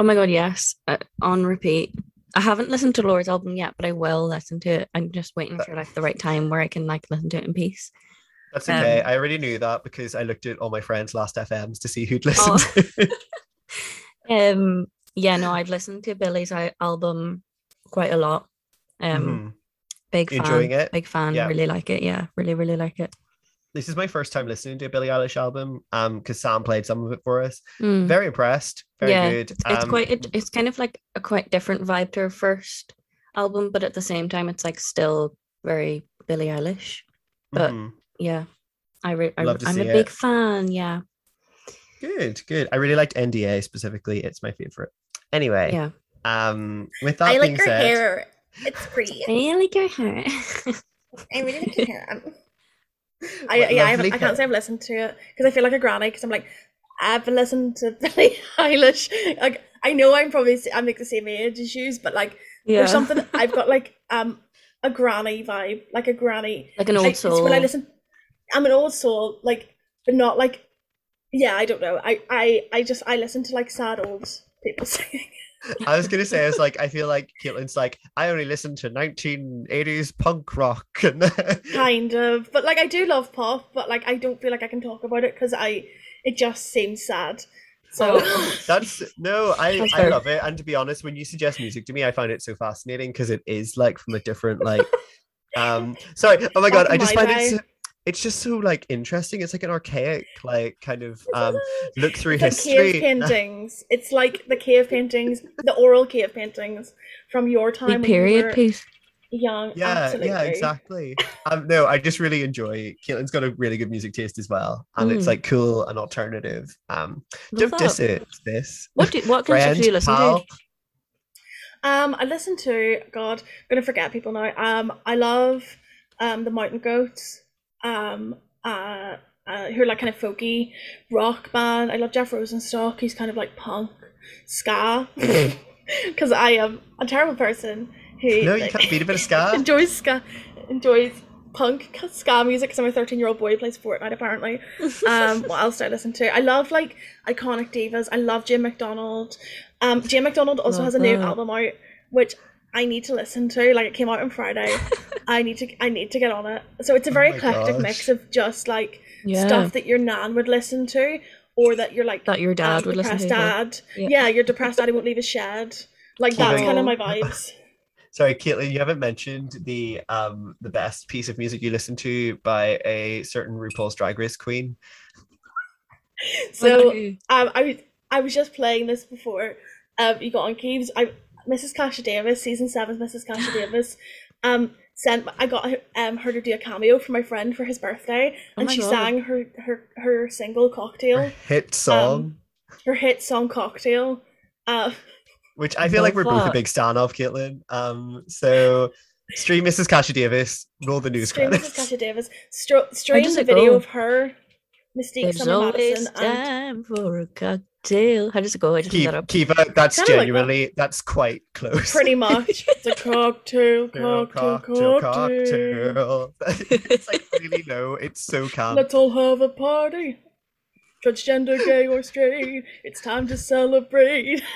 Oh my god, yes, uh, on repeat. I haven't listened to Lorde's album yet, but I will listen to it. I'm just waiting for like the right time where I can like listen to it in peace. That's okay. Um, I already knew that because I looked at all my friends' last FMs to see who'd listened. Oh. um. Yeah. No, I've listened to Billie's album quite a lot. Um. Mm-hmm. Big fan. Enjoying it. Big fan. Yeah. Really like it. Yeah. Really, really like it this is my first time listening to a Billie Eilish album. Um, because Sam played some of it for us. Mm. Very impressed. Very yeah, good. It's, it's um, quite. It, it's kind of like a quite different vibe to her first album, but at the same time, it's like still very Billie Eilish. But mm-hmm. yeah, I, re- I I'm a big fan. Yeah. Good, good. I really liked NDA specifically. It's my favorite. Anyway. Yeah. Um, with that I like her said, hair. It's pretty. I like her hair. I really like her hair. I yeah, I, I, can't say I've listened to it because I feel like a granny because I'm like I've listened to Billie Eilish. Like I know I'm probably I'm like the same age as you, but like yeah. there's something I've got like um a granny vibe, like a granny, like an old I, soul. When I listen, I'm an old soul, like but not like yeah. I don't know. I I I just I listen to like sad old people singing. I was gonna say, I was like, I feel like Caitlin's like, I only listen to 1980s punk rock, and kind of, but like I do love pop, but like I don't feel like I can talk about it because I, it just seems sad. So that's no, I that's I love it, and to be honest, when you suggest music to me, I find it so fascinating because it is like from a different like. um sorry oh my god i just find it so, it's just so like interesting. It's like an archaic, like kind of um look through it's history. Cave paintings. it's like the cave paintings, the oral cave paintings from your time. The period were... piece. young. Yeah, absolutely. yeah, exactly. um, no, I just really enjoy. Caitlin's got a really good music taste as well, and mm. it's like cool and alternative. Um, Love don't diss it. This. What do what kind of do you listen pal? to? Um, I listen to God. I'm gonna forget people now. Um, I love um the Mountain Goats. Um, uh, uh, who are like kind of folky rock band. I love Jeff Rosenstock. He's kind of like punk ska. Because I am a terrible person who no, you can't beat a bit of ska. enjoys ska, enjoys punk ska music. Because I'm a 13 year old boy who plays Fortnite. Apparently, um, what else do I listen to? I love like iconic divas. I love Jim McDonald. Um, Jim McDonald also love has a new that. album out, which I need to listen to. Like it came out on Friday. I need to I need to get on it. So it's a very oh eclectic gosh. mix of just like yeah. stuff that your nan would listen to, or that you're like that your dad would listen to. Dad, yeah. yeah, your depressed daddy won't leave his shed. Like that's kind of my vibes. Sorry, Caitlin, you haven't mentioned the um the best piece of music you listen to by a certain RuPaul's Drag Race queen. So um, I was I was just playing this before um you got on Keeves. I Mrs. Kasha Davis, season seven, Mrs. Kasha Davis. Um, sent I got um her to do a cameo for my friend for his birthday, oh and she God. sang her her her single cocktail her hit song, um, her hit song cocktail. Uh, which I feel like we're both a big stan of, Caitlin. Um, so stream Mrs. Kasha Davis, roll the news stream credits. Mrs. Kasha Davis, Stro- stream the video go? of her, Mystique There's Summer Madison, time for a cocktail cocktail. How does it go? I just keep, that up. Keep it. That's Kinda genuinely like that. that's quite close. Pretty much. it's a cocktail, cocktail, cocktail, cocktail. it's like really low. It's so calm. Let's all have a party transgender, gay or straight, it's time to celebrate.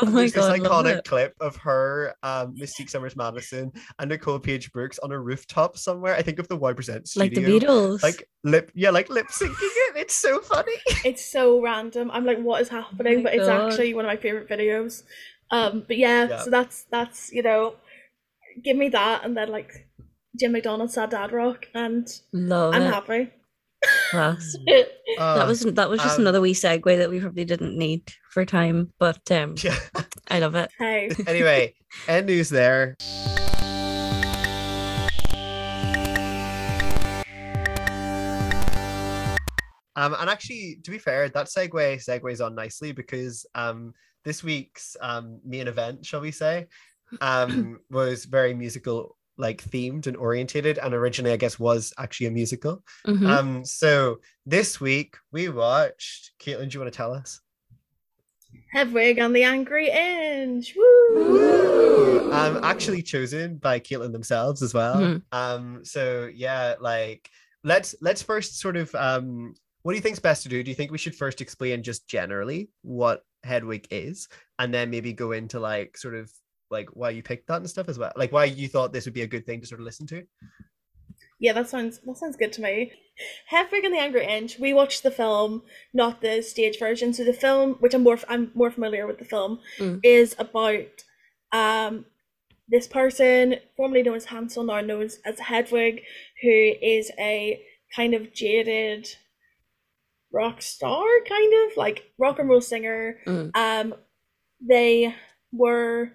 Oh my There's god! This iconic clip of her, um, Mystique Summers Madison, and Nicole Paige Brooks on a rooftop somewhere. I think of the Y Present studio, like the Beatles, like lip, yeah, like lip syncing it. It's so funny. It's so random. I'm like, what is happening? Oh but god. it's actually one of my favorite videos. Um, but yeah, yeah, so that's that's you know, give me that, and then like Jim McDonald, Sad Dad Rock, and Love I'm it. happy. Class. Uh, that was that was just um, another wee segue that we probably didn't need for time, but um, yeah. I love it. Hey. anyway, end news there. Um, and actually, to be fair, that segue segues on nicely because um, this week's um, main event, shall we say, um, was very musical like themed and orientated and originally i guess was actually a musical mm-hmm. um so this week we watched caitlin do you want to tell us Hedwig and the Angry Inch. Woo! Woo! Um, actually chosen by Caitlin themselves as well. Mm-hmm. Um, so yeah, like let's let's first sort of um, what do you think's best to do? Do you think we should first explain just generally what Hedwig is, and then maybe go into like sort of like why you picked that and stuff as well? Like why you thought this would be a good thing to sort of listen to? Yeah, that sounds that sounds good to me. Hedwig and the Angry Inch. We watched the film, not the stage version. So the film, which I'm more I'm more familiar with the film, mm. is about um this person, formerly known as Hansel, now known as Hedwig, who is a kind of jaded rock star, kind of like rock and roll singer. Mm. Um, they were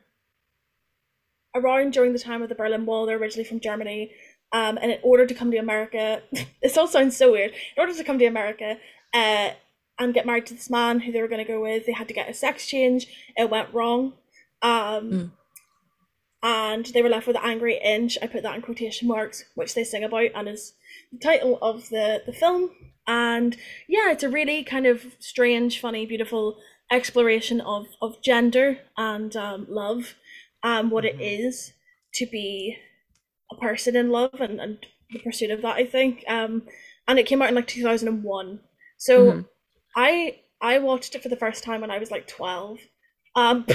around during the time of the Berlin Wall. They're originally from Germany. Um, and in order to come to America, this all sounds so weird. In order to come to America uh, and get married to this man who they were going to go with, they had to get a sex change. It went wrong. Um, mm. And they were left with the angry inch. I put that in quotation marks, which they sing about and is the title of the, the film. And yeah, it's a really kind of strange, funny, beautiful exploration of, of gender and um, love um, what mm-hmm. it is to be a person in love and, and the pursuit of that, I think. Um, and it came out in like 2001. So mm-hmm. I I watched it for the first time when I was like 12. Um,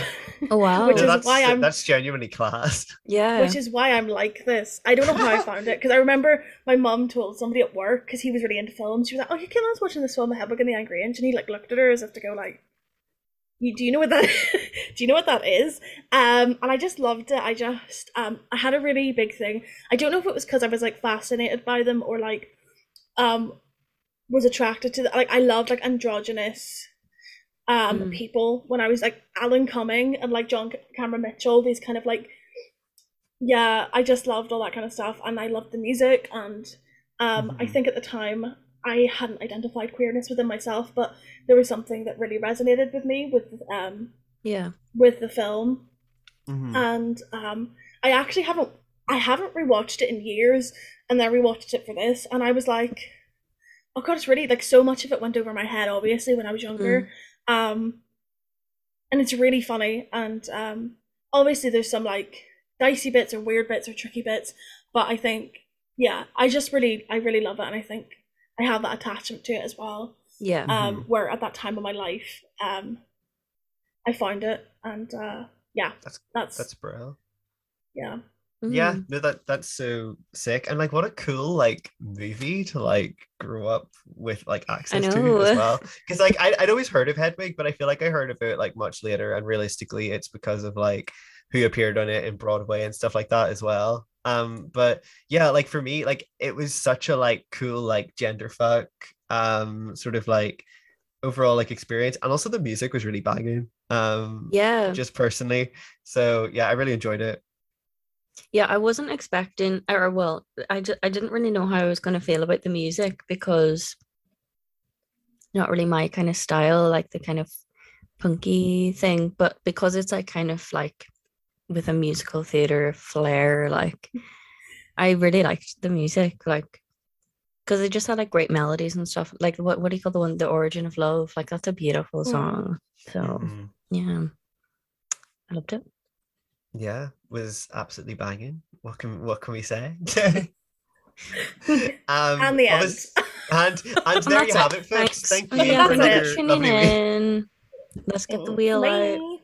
oh wow! which is why I'm that's genuinely class. Yeah, which is why I'm like this. I don't know how I found it because I remember my mum told somebody at work because he was really into films. She was like, "Oh, you can I was watching this film, The Hedwig and the Angry Inch," and he like looked at her as if to go like, you, do you know what that do you know what that is um and i just loved it i just um i had a really big thing i don't know if it was because i was like fascinated by them or like um was attracted to the, like i loved like androgynous um mm. people when i was like alan cumming and like john cameron mitchell these kind of like yeah, I just loved all that kind of stuff, and I loved the music, and um, mm-hmm. I think at the time I hadn't identified queerness within myself, but there was something that really resonated with me with um yeah with the film, mm-hmm. and um, I actually haven't I haven't rewatched it in years, and then rewatched it for this, and I was like, oh god, it's really like so much of it went over my head. Obviously, when I was younger, mm. um, and it's really funny, and um, obviously there's some like dicey bits or weird bits or tricky bits, but I think yeah, I just really I really love it, and I think I have that attachment to it as well. Yeah. Um, mm-hmm. where at that time of my life, um, I found it, and uh, yeah, that's that's that's brilliant. Yeah. Mm. Yeah, no, that that's so sick, and like, what a cool like movie to like grow up with like access to as well. Because like I, I'd always heard of Hedwig, but I feel like I heard of it like much later, and realistically, it's because of like who appeared on it in Broadway and stuff like that as well. Um, but yeah, like for me, like it was such a like cool like gender fuck um sort of like overall like experience, and also the music was really banging. Um, yeah, just personally, so yeah, I really enjoyed it. Yeah, I wasn't expecting, or well, I, d- I didn't really know how I was going to feel about the music because not really my kind of style, like the kind of punky thing, but because it's like kind of like with a musical theater flair, like I really liked the music, like because it just had like great melodies and stuff. Like what what do you call the one, the origin of love? Like that's a beautiful mm. song. Mm. So mm. yeah, I loved it yeah, was absolutely banging. What can what can we say? um, and the end. and and there you have it, folks. Thanks. Thank you yeah, for tuning in. Let's get the wheel out.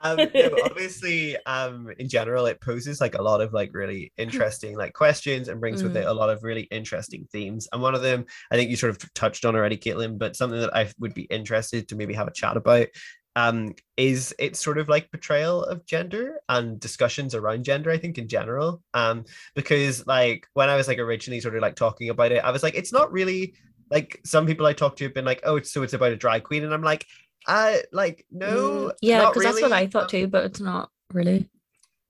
Um, no, obviously, um, in general, it poses like a lot of like really interesting like questions and brings mm. with it mm. a lot of really interesting themes. And one of them, I think you sort of touched on already, Caitlin, but something that I would be interested to maybe have a chat about um, is it's sort of like portrayal of gender and discussions around gender, I think, in general. Um, because like when I was like originally sort of like talking about it, I was like, it's not really like some people I talked to have been like, oh, it's so it's about a drag queen, and I'm like, uh, like no, mm, yeah, because really. that's what I thought too, but it's not really.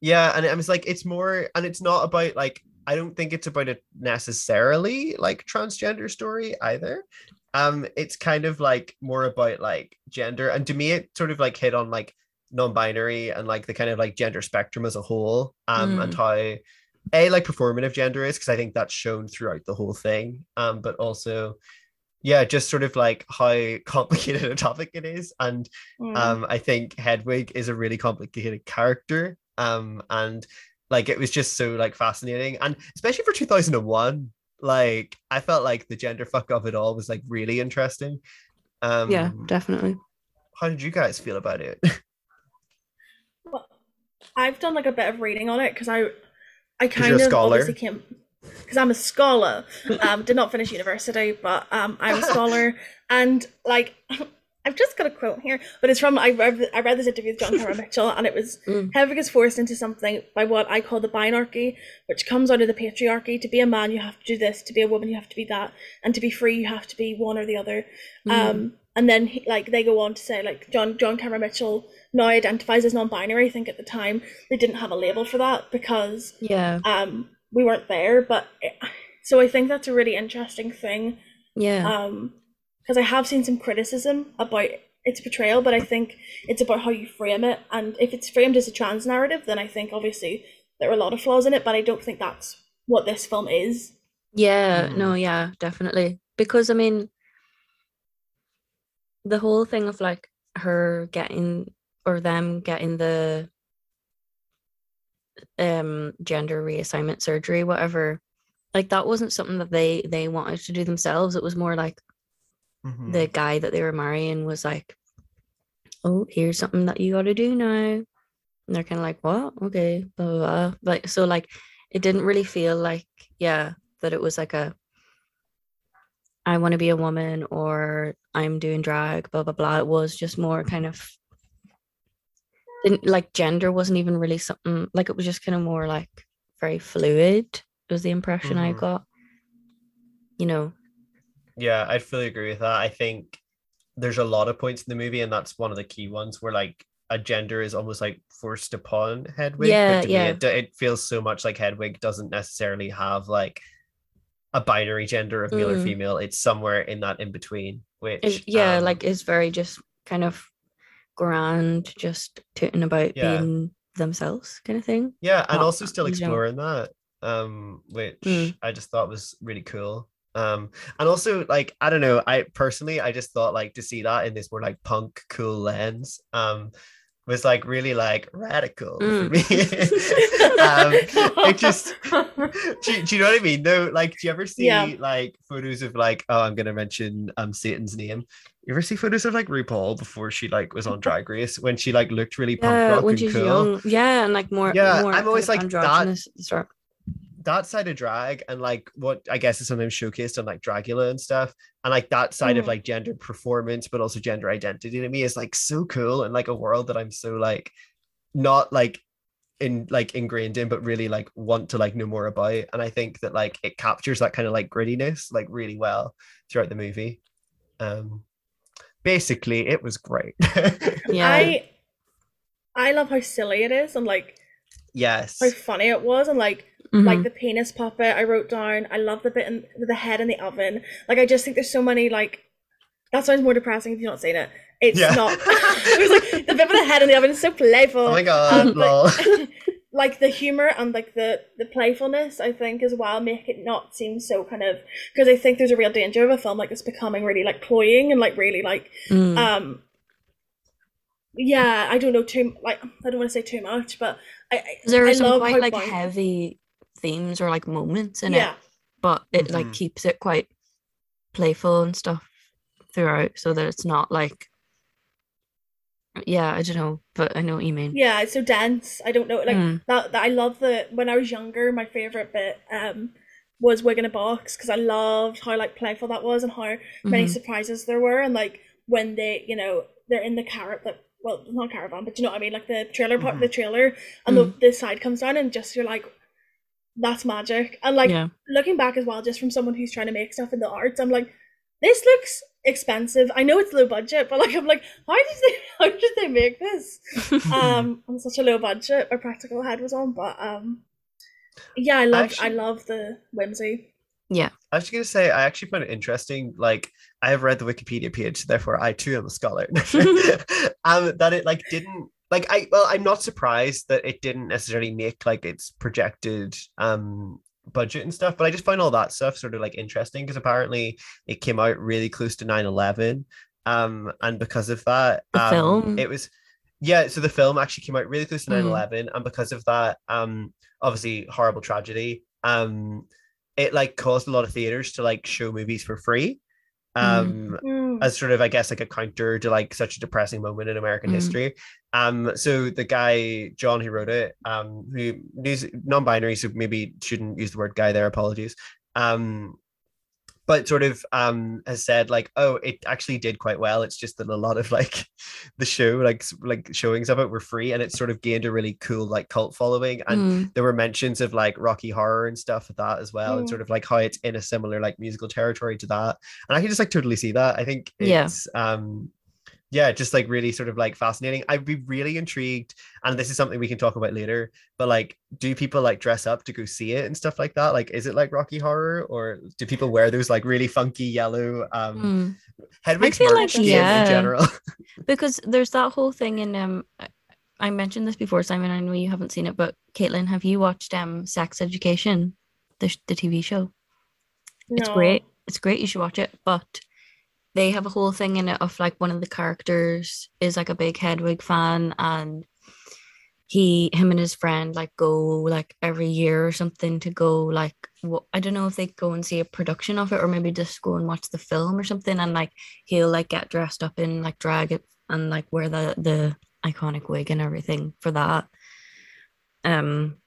Yeah, and I was like, it's more, and it's not about like I don't think it's about a necessarily like transgender story either um it's kind of like more about like gender and to me it sort of like hit on like non-binary and like the kind of like gender spectrum as a whole um mm. and how a like performative gender is because i think that's shown throughout the whole thing um but also yeah just sort of like how complicated a topic it is and mm. um i think hedwig is a really complicated character um and like it was just so like fascinating and especially for 2001 like I felt like the gender fuck of it all was like really interesting. Um Yeah, definitely. How did you guys feel about it? well, I've done like a bit of reading on it because I I kind of obviously came because I'm a scholar. Um, did not finish university, but um, I'm a scholar, and like I've just got a quote here, but it's from I read, I read this interview with John Cameron Mitchell, and it was mm. Hedwig is forced into something by what I call the binarchy, which comes out of the patriarchy. To be a man, you have to do this. To be a woman, you have to be that, and to be free, you have to be one or the other. Mm. Um, and then he, like they go on to say like John John Cameron Mitchell now identifies as non-binary. I think at the time they didn't have a label for that because yeah um we weren't there, but it, so I think that's a really interesting thing. Yeah. Um because I have seen some criticism about its portrayal, but I think it's about how you frame it. And if it's framed as a trans narrative, then I think obviously there are a lot of flaws in it, but I don't think that's what this film is. Yeah, mm. no, yeah, definitely. Because I mean, the whole thing of like her getting or them getting the um gender reassignment surgery whatever like that wasn't something that they they wanted to do themselves it was more like mm-hmm. the guy that they were marrying was like, "Oh, here's something that you got to do now," and they're kind of like, "What? Okay, blah, blah blah." Like so, like it didn't really feel like yeah that it was like a I want to be a woman or I'm doing drag, blah blah blah. It was just more kind of didn't like gender wasn't even really something like it was just kind of more like very fluid was the impression mm-hmm. I got. You know, yeah, I fully agree with that. I think there's a lot of points in the movie, and that's one of the key ones where like a gender is almost like forced upon Hedwig. Yeah, yeah. Me, it, it, feels so much like Hedwig doesn't necessarily have like a binary gender of male mm. or female. It's somewhere in that in between, which it, yeah, um, like is very just kind of grand, just tooting about yeah. being themselves kind of thing. Yeah, and Not, also still exploring that, um, which mm. I just thought was really cool. Um, and also like I don't know, I personally I just thought like to see that in this more like punk cool lens. Um, was like really like radical mm. for me. um, it just do, do, you know what I mean? No, like do you ever see yeah. like photos of like oh I'm gonna mention um Satan's name. You ever see photos of like RuPaul before she like was on Drag Race when she like looked really punk yeah, rock when and she's cool? Young. Yeah, and like more. Yeah, more I'm always like that that side of drag and like what I guess is sometimes showcased on like Dragula and stuff, and like that side mm. of like gender performance, but also gender identity to me is like so cool and like a world that I'm so like not like in like ingrained in, but really like want to like know more about. And I think that like it captures that kind of like grittiness like really well throughout the movie. Um basically it was great. yeah. I I love how silly it is and like yes how funny it was and like Mm-hmm. Like the penis puppet, I wrote down. I love the bit in, with the head in the oven. Like I just think there's so many like. That sounds more depressing if you've not seen it. It's yeah. not. it was like the bit with the head in the oven is so playful. Oh my god! Um, but, like the humor and like the the playfulness, I think as well make it not seem so kind of because I think there's a real danger of a film like this becoming really like cloying and like really like mm. um yeah I don't know too like I don't want to say too much but I, there are some quite like heavy themes or like moments in yeah. it, but it mm-hmm. like keeps it quite playful and stuff throughout, so that it's not like yeah, I don't know, but I know what you mean. Yeah, it's so dense. I don't know, like mm. that, that. I love the when I was younger. My favorite bit um was wig in a box because I loved how like playful that was and how mm-hmm. many surprises there were and like when they you know they're in the carrot that well not caravan but you know what I mean like the trailer part mm-hmm. the trailer and mm. the, the side comes down and just you're like that's magic. And like yeah. looking back as well, just from someone who's trying to make stuff in the arts, I'm like, this looks expensive. I know it's low budget, but like I'm like, how did they how did they make this? um on such a low budget my practical head was on, but um yeah, I love I, I love the whimsy. Yeah. I was gonna say I actually find it interesting. Like I have read the Wikipedia page, therefore I too am a scholar. um that it like didn't like I well, I'm not surprised that it didn't necessarily make like its projected um budget and stuff, but I just find all that stuff sort of like interesting because apparently it came out really close to 9-11. Um, and because of that, um, film it was yeah, so the film actually came out really close to 9-11, mm. and because of that, um, obviously horrible tragedy, um, it like caused a lot of theaters to like show movies for free um mm. As sort of i guess like a counter to like such a depressing moment in american mm. history um so the guy john who wrote it um who non-binary so maybe shouldn't use the word guy there apologies um but sort of um has said like oh it actually did quite well it's just that a lot of like the show like like showings of it were free and it sort of gained a really cool like cult following and mm. there were mentions of like rocky horror and stuff of that as well mm. and sort of like how it's in a similar like musical territory to that and i can just like totally see that i think it's yeah. um yeah, just like really sort of like fascinating. I'd be really intrigued, and this is something we can talk about later. But like, do people like dress up to go see it and stuff like that? Like, is it like Rocky Horror, or do people wear those like really funky yellow um mm. Hedwig's merch like, yeah. in general? because there's that whole thing in um. I mentioned this before, Simon. I know you haven't seen it, but Caitlin, have you watched um Sex Education, the the TV show? No. It's great. It's great. You should watch it. But they have a whole thing in it of like one of the characters is like a big Hedwig fan and he him and his friend like go like every year or something to go like what I don't know if they go and see a production of it or maybe just go and watch the film or something and like he'll like get dressed up in like drag it and like wear the the iconic wig and everything for that. Um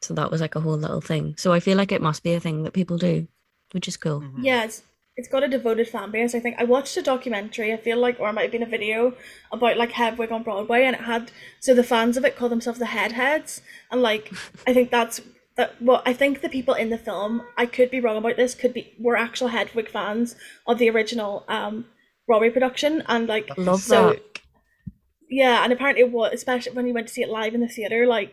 so that was like a whole little thing. So I feel like it must be a thing that people do which is cool. Mm-hmm. yeah it's it's got a devoted fan base. I think I watched a documentary. I feel like, or it might have been a video about like Hedwig on Broadway, and it had so the fans of it call themselves the Hedheads, and like I think that's that. Well, I think the people in the film, I could be wrong about this, could be were actual Hedwig fans of the original um Broadway production, and like love so, that. Yeah, and apparently it was, especially when you went to see it live in the theater, like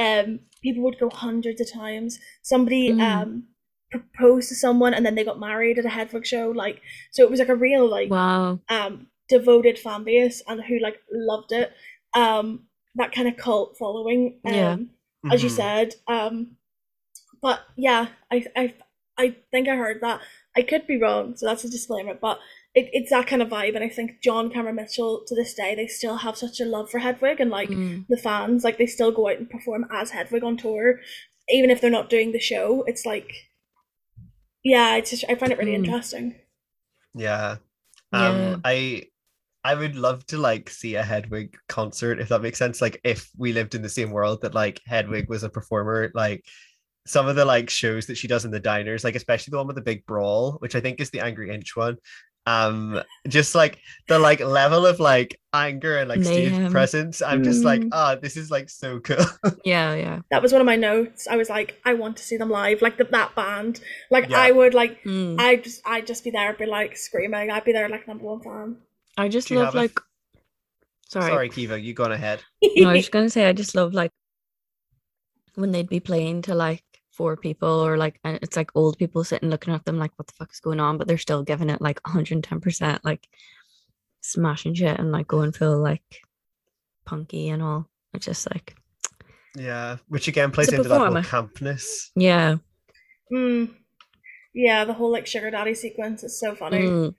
um people would go hundreds of times. Somebody mm. um proposed to someone and then they got married at a Hedwig show. Like so it was like a real like wow um devoted fan base and who like loved it. Um that kind of cult following. Um yeah. Mm-hmm. as you mm-hmm. said. Um but yeah, I I I think I heard that. I could be wrong, so that's a disclaimer, but it, it's that kind of vibe and I think John Cameron Mitchell to this day they still have such a love for Hedwig and like mm. the fans, like they still go out and perform as Hedwig on tour. Even if they're not doing the show. It's like yeah, it's just I find it really mm. interesting. Yeah. Um yeah. I I would love to like see a Hedwig concert if that makes sense. Like if we lived in the same world that like Hedwig was a performer, like some of the like shows that she does in the diners, like especially the one with the big brawl, which I think is the Angry Inch one. Um, just like the like level of like anger and like Mayhem. stage presence. I'm mm. just like, ah, oh, this is like so cool. yeah, yeah. That was one of my notes. I was like, I want to see them live, like the, that band. Like yeah. I would like, mm. I just, I'd just be there, i'd be like screaming. I'd be there like number one fan. I just love like. Sorry, sorry, Kiva, you gone ahead. no, I was just gonna say I just love like when they'd be playing to like four people or like and it's like old people sitting looking at them like what the fuck is going on? But they're still giving it like 110% like smashing shit and like going full like punky and all. It's just like yeah which again plays into that whole campness. Yeah. Mm. yeah the whole like sugar daddy sequence is so funny. Mm.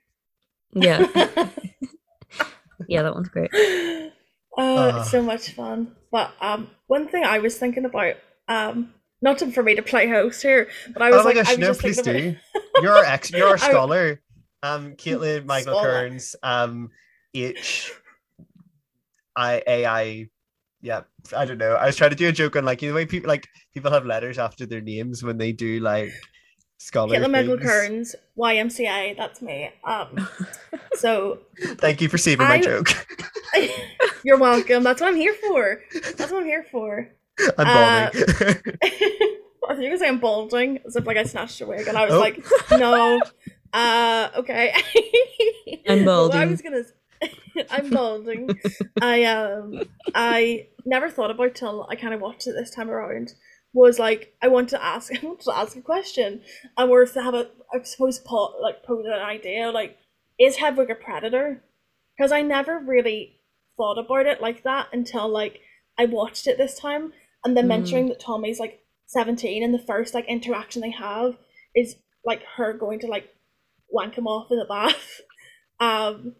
yeah. Yeah that one's great. Oh uh. it's so much fun. But um one thing i was thinking about um not for me to play host here, but I was oh like, gosh, I was no, please do. You're our ex, you're a scholar. Um, Caitlin, Michael scholar. Kearns, um, H, I, A, I, yeah, I don't know. I was trying to do a joke on like you know, the way people like people have letters after their names when they do like scholar. Caitlin Michael Kearns, YMCA. That's me. Um, so thank you for saving I, my joke. you're welcome. That's what I'm here for. That's what I'm here for. I'm uh, balding. Uh, I think you were saying balding, as if like I snatched a wig, and I was oh. like, no. Uh, okay. I'm balding. I was gonna. I'm balding. I um I never thought about till I kind of watched it this time around. Was like I want to ask I want to ask a question and we're to have a I suppose pot like pose an idea like is Hedwig a predator? Because I never really thought about it like that until like I watched it this time and then mm. mentioning that Tommy's like 17 and the first like interaction they have is like her going to like wank him off in the bath. Um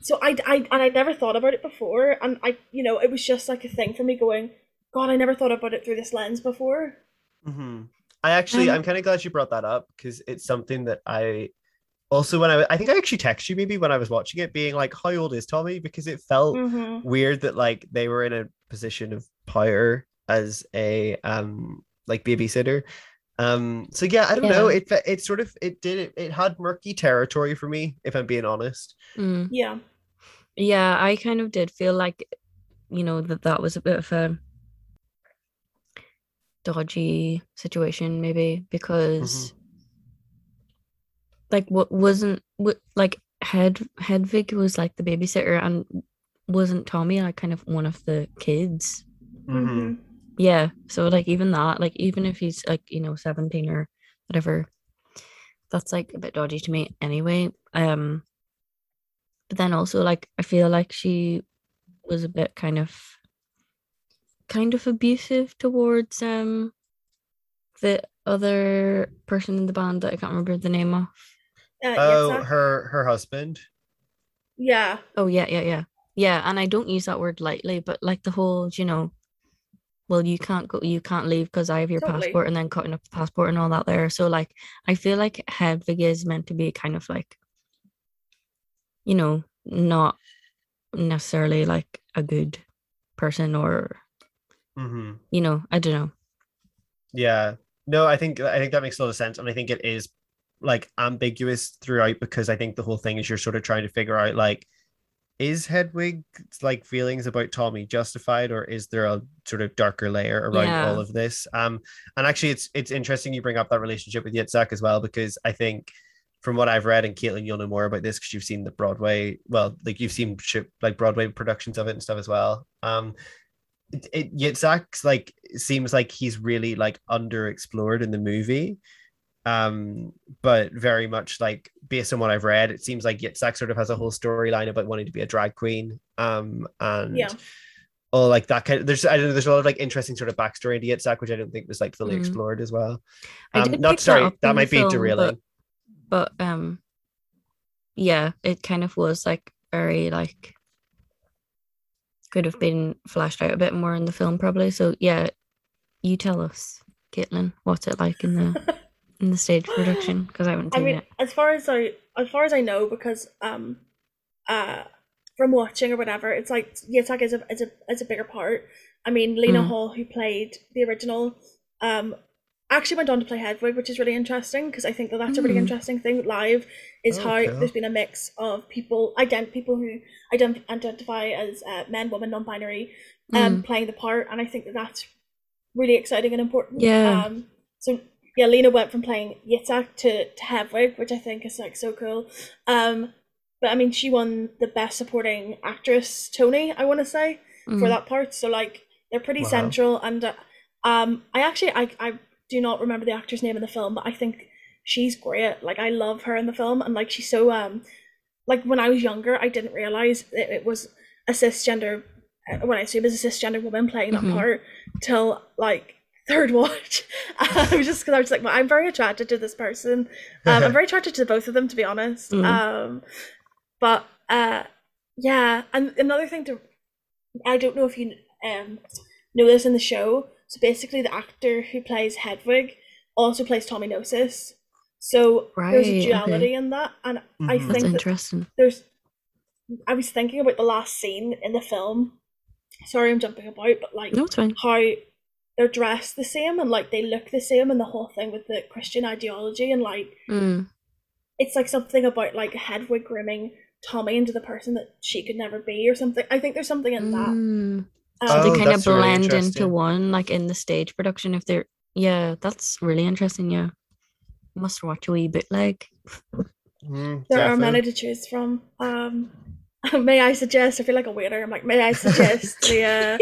so I, I and I never thought about it before and I you know it was just like a thing for me going god I never thought about it through this lens before. Mm-hmm. I actually um, I'm kind of glad you brought that up because it's something that I also when I I think I actually texted you maybe when I was watching it being like how old is Tommy because it felt mm-hmm. weird that like they were in a position of power as a um like babysitter um so yeah i don't yeah. know it it sort of it did it, it had murky territory for me if i'm being honest mm. yeah yeah i kind of did feel like you know that that was a bit of a dodgy situation maybe because mm-hmm. like what wasn't what like head hedwig was like the babysitter and wasn't tommy like kind of one of the kids Mm-hmm. Yeah. So like even that, like even if he's like, you know, 17 or whatever, that's like a bit dodgy to me anyway. Um but then also like I feel like she was a bit kind of kind of abusive towards um the other person in the band that I can't remember the name of. Uh, oh, her her husband. Yeah. Oh yeah, yeah, yeah. Yeah, and I don't use that word lightly, but like the whole, you know, well you can't go you can't leave because i have your totally. passport and then cutting up the passport and all that there so like i feel like hedwig is meant to be kind of like you know not necessarily like a good person or mm-hmm. you know i don't know yeah no i think i think that makes a lot of sense and i think it is like ambiguous throughout because i think the whole thing is you're sort of trying to figure out like is Hedwig's like feelings about Tommy justified, or is there a sort of darker layer around yeah. all of this? Um, and actually, it's it's interesting you bring up that relationship with Yitzhak as well because I think from what I've read, and Caitlin, you'll know more about this because you've seen the Broadway. Well, like you've seen like Broadway productions of it and stuff as well. Um, it, it Yitzhak's like seems like he's really like underexplored in the movie. Um, but very much like based on what I've read, it seems like Yitzhak sort of has a whole storyline about wanting to be a drag queen. Um, and yeah. Oh, like that kind of there's I don't know there's a lot of like interesting sort of backstory to Yitzhak, which I don't think was like fully mm. explored as well. Um, not sorry, that, that might be film, derailing. But, but um yeah, it kind of was like very like could have been flashed out a bit more in the film probably. So yeah, you tell us, Caitlin, what's it like in the in the stage production? Because I haven't seen I mean, it. As far as I as far as I know, because um uh from watching or whatever, it's like Yitzhak is a is a is a bigger part. I mean, Lena mm. Hall, who played the original, um, actually went on to play Hedwig, which is really interesting because I think that that's mm. a really hmm. interesting thing live is oh, how okay. there's been a mix of people, ident- people who ident- identify as uh, men, women, non-binary, um, mm. playing the part, and I think that that's really exciting and important. Yeah. Um, so yeah, Lena went from playing Yitzhak to, to Hedwig, which I think is like so cool. Um, but I mean, she won the best supporting actress Tony, I want to say, mm. for that part. So like they're pretty wow. central, and uh, um, I actually I I do not remember the actor's name in the film, but I think she's great. Like I love her in the film, and like she's so um, like when I was younger, I didn't realize it, it was a cisgender. Uh, when I assume it's a cisgender woman playing that mm-hmm. part till like third watch. I was just because I was like, well, I'm very attracted to this person. Um, I'm very attracted to both of them, to be honest. Mm. Um, but uh, yeah, and another thing to, I don't know if you um know this in the show. So basically, the actor who plays Hedwig also plays Tommy Gnosis. So right, there's a duality okay. in that, and mm-hmm. I think That's interesting. there's. I was thinking about the last scene in the film. Sorry, I'm jumping about, but like no, how they're dressed the same and like they look the same, and the whole thing with the Christian ideology and like mm. it's like something about like Hedwig grooming Tommy into the person that she could never be or something. I think there's something in that. Mm. Um, so they oh, kind of blend really into one, like in the stage production. If they're, yeah, that's really interesting. Yeah, must watch a wee bit. Like, mm, there are many to choose from. Um, may I suggest? I feel like a waiter. I'm like, may I suggest the uh,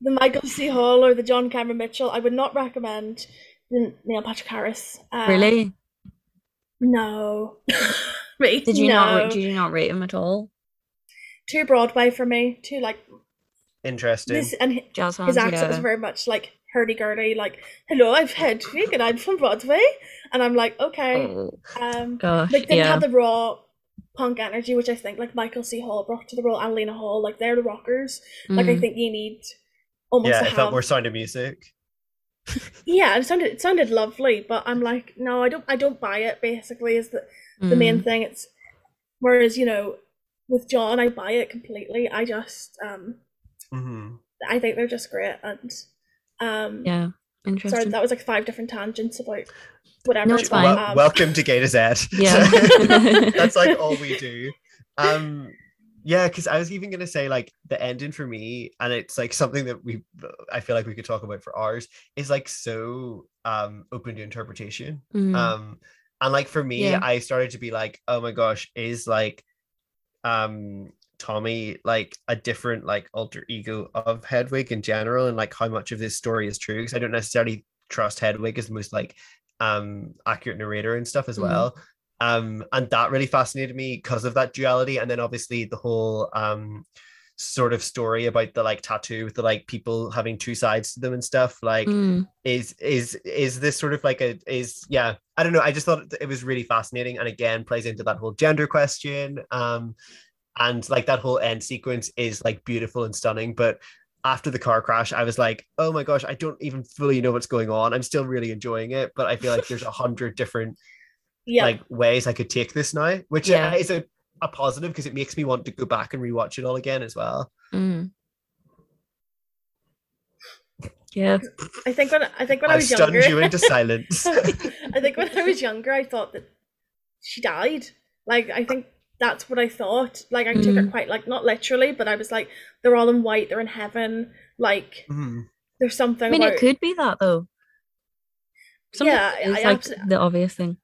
the Michael C. Hall or the John Cameron Mitchell? I would not recommend Neil Patrick Harris. Uh, really? No. me. Did you no. not? Did you not rate him at all? Too Broadway for me. Too like interesting. This, and his, Jazz his accent yeah. was very much like hurdy gurdy. Like, hello, I've Hedwig and I'm from Broadway, and I'm like, okay. Oh, um, gosh, like didn't yeah. have the raw punk energy, which I think like Michael C. Hall brought to the role, and Lena Hall. Like they're the rockers. Mm. Like I mm. think you need almost. Yeah, it have... felt more sound of music. yeah, it sounded it sounded lovely, but I'm like, no, I don't I don't buy it. Basically, is that the main mm. thing. It's whereas you know with John, I buy it completely. I just um, mm-hmm. I think they're just great and um, yeah, interesting. Sorry, that was like five different tangents about whatever. No, it's fine. Well, um, welcome to Gay to Z. Yeah, that's like all we do. Um, yeah, because I was even gonna say like the ending for me, and it's like something that we I feel like we could talk about for hours, is like so um open to interpretation. Mm. Um and like for me yeah. i started to be like oh my gosh is like um tommy like a different like alter ego of hedwig in general and like how much of this story is true because i don't necessarily trust hedwig as the most like um accurate narrator and stuff as mm-hmm. well um and that really fascinated me because of that duality and then obviously the whole um sort of story about the like tattoo with the like people having two sides to them and stuff like mm. is is is this sort of like a is yeah i don't know i just thought it was really fascinating and again plays into that whole gender question um and like that whole end sequence is like beautiful and stunning but after the car crash i was like oh my gosh i don't even fully know what's going on i'm still really enjoying it but i feel like there's a hundred different yeah. like ways i could take this now which yeah. is a a positive because it makes me want to go back and rewatch it all again as well. Mm. Yeah, I think when I think when I, I was stunned younger, you into silence. I think when I was younger, I thought that she died. Like I think that's what I thought. Like I mm. took it mm. quite like not literally, but I was like, they're all in white, they're in heaven. Like mm. there's something. I mean, about... it could be that though. Something yeah, I, like the obvious thing.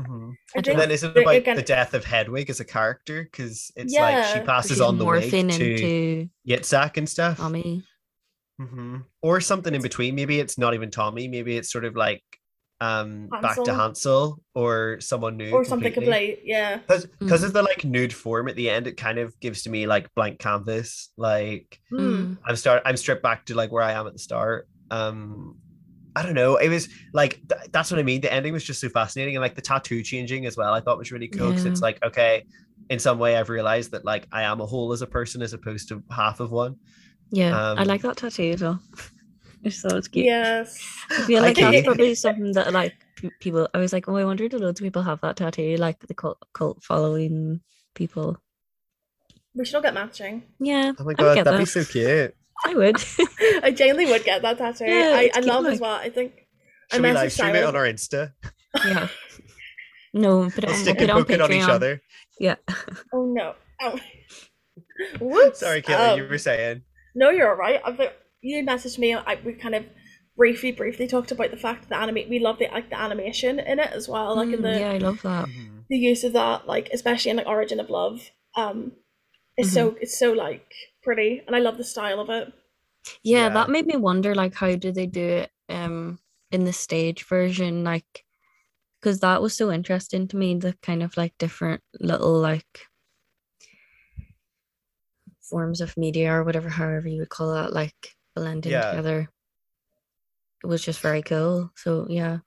Mm-hmm. And then is it about again, the death of Hedwig as a character? Because it's yeah, like she passes on the wig to into Yitzhak and stuff. Tommy. Mm-hmm. Or something in between. Maybe it's not even Tommy. Maybe it's sort of like um Hansel. back to Hansel or someone new. Or something complete. Yeah. Because because mm. of the like nude form at the end, it kind of gives to me like blank canvas. Like mm. I'm start I'm stripped back to like where I am at the start. Um I don't know. It was like th- that's what I mean. The ending was just so fascinating, and like the tattoo changing as well. I thought was really cool because yeah. it's like okay, in some way I've realized that like I am a whole as a person as opposed to half of one. Yeah, um, I like that tattoo as well. It's so it's cute. Yes, I feel like I that's probably something that like people. I was like, oh, I wonder do loads of people have that tattoo, like the cult, cult following people. We should all get matching. Yeah. Oh my god, that'd that. be so cute. I would. I genuinely would get that tattoo. Yeah, I, I love like... as well. I think. Should we live stream it on our Insta? Yeah. No, put it on, stick put it on, it on each other. Yeah. Oh no. Oh. Whoops. Sorry, Kelly, um, you were saying. No, you're all right. I've, you messaged me. I, we kind of briefly, briefly talked about the fact that anime. We love the like the animation in it as well. Like mm, in the yeah, I love that. Mm-hmm. The use of that, like especially in like Origin of Love, um, it's mm-hmm. so it's so like pretty, and I love the style of it. Yeah, yeah, that made me wonder, like, how do they do it um in the stage version, like, because that was so interesting to me. The kind of like different little like forms of media or whatever, however you would call that, like blending yeah. together. It was just very cool. So yeah,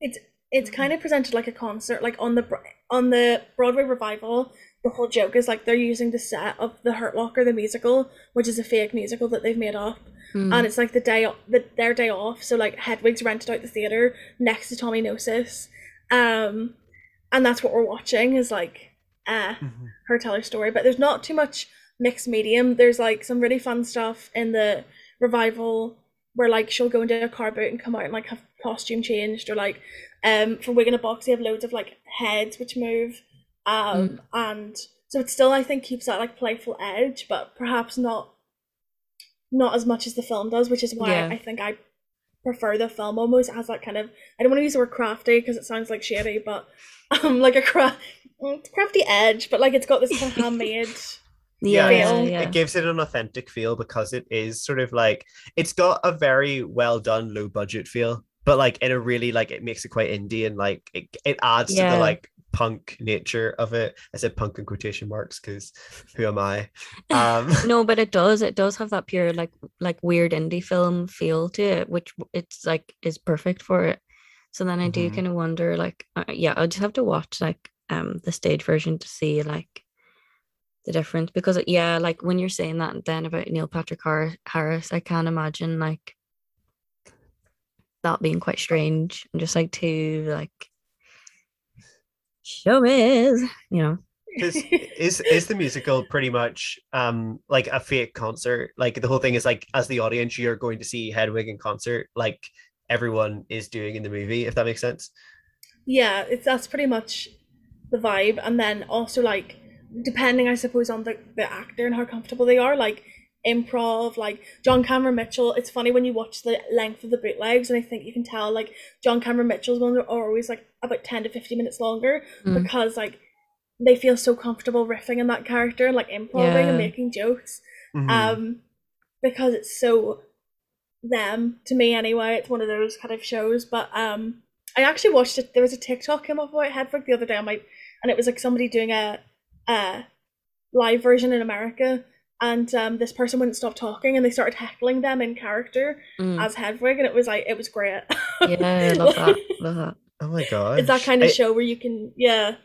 it's it's kind of presented like a concert, like on the on the Broadway revival the whole joke is like they're using the set of the Hurt Locker, the musical, which is a fake musical that they've made up, mm. and it's like the day the their day off. So like Hedwig's rented out the theater next to Tommy Gnosis, um, and that's what we're watching is like uh mm-hmm. her tell her story. But there's not too much mixed medium. There's like some really fun stuff in the revival where like she'll go into a car boot and come out and like have costume changed, or like um for Wig in a Box they have loads of like heads which move um, mm. and so it still I think keeps that like playful edge, but perhaps not not as much as the film does, which is why yeah. I think I prefer the film almost as that kind of I don't want to use the word crafty because it sounds like shady, but um like a cra- crafty edge, but like it's got this kind of handmade. Yeah, yeah, yeah, it gives it an authentic feel because it is sort of like it's got a very well done low budget feel but like in a really like it makes it quite indie and like it, it adds yeah. to the like punk nature of it. I said punk in quotation marks because who am I? Um, no, but it does. It does have that pure like like weird indie film feel to it, which it's like is perfect for it. So then I do mm-hmm. kind of wonder, like, uh, yeah, I'll just have to watch like um the stage version to see like the difference because yeah, like when you're saying that then about Neil Patrick Harris, I can't imagine like that being quite strange and just like too like show me, you know. is is is the musical pretty much um like a fake concert? Like the whole thing is like as the audience you're going to see Hedwig in concert, like everyone is doing in the movie, if that makes sense. Yeah, it's that's pretty much the vibe, and then also like depending, I suppose, on the the actor and how comfortable they are. Like improv, like John Cameron Mitchell. It's funny when you watch the length of the bootlegs, and I think you can tell like John Cameron Mitchell's ones are always like about ten to fifty minutes longer mm. because like they feel so comfortable riffing in that character and like improvising yeah. and making jokes. Mm-hmm. Um, because it's so them to me anyway. It's one of those kind of shows. But um, I actually watched it. There was a TikTok came up about Hedwig the other day on my, and it was like somebody doing a, a live version in America and um, this person wouldn't stop talking and they started heckling them in character mm. as Hedwig and it was like it was great. yeah, I love that. Love that. Oh my god. It's that kind of I, show where you can yeah.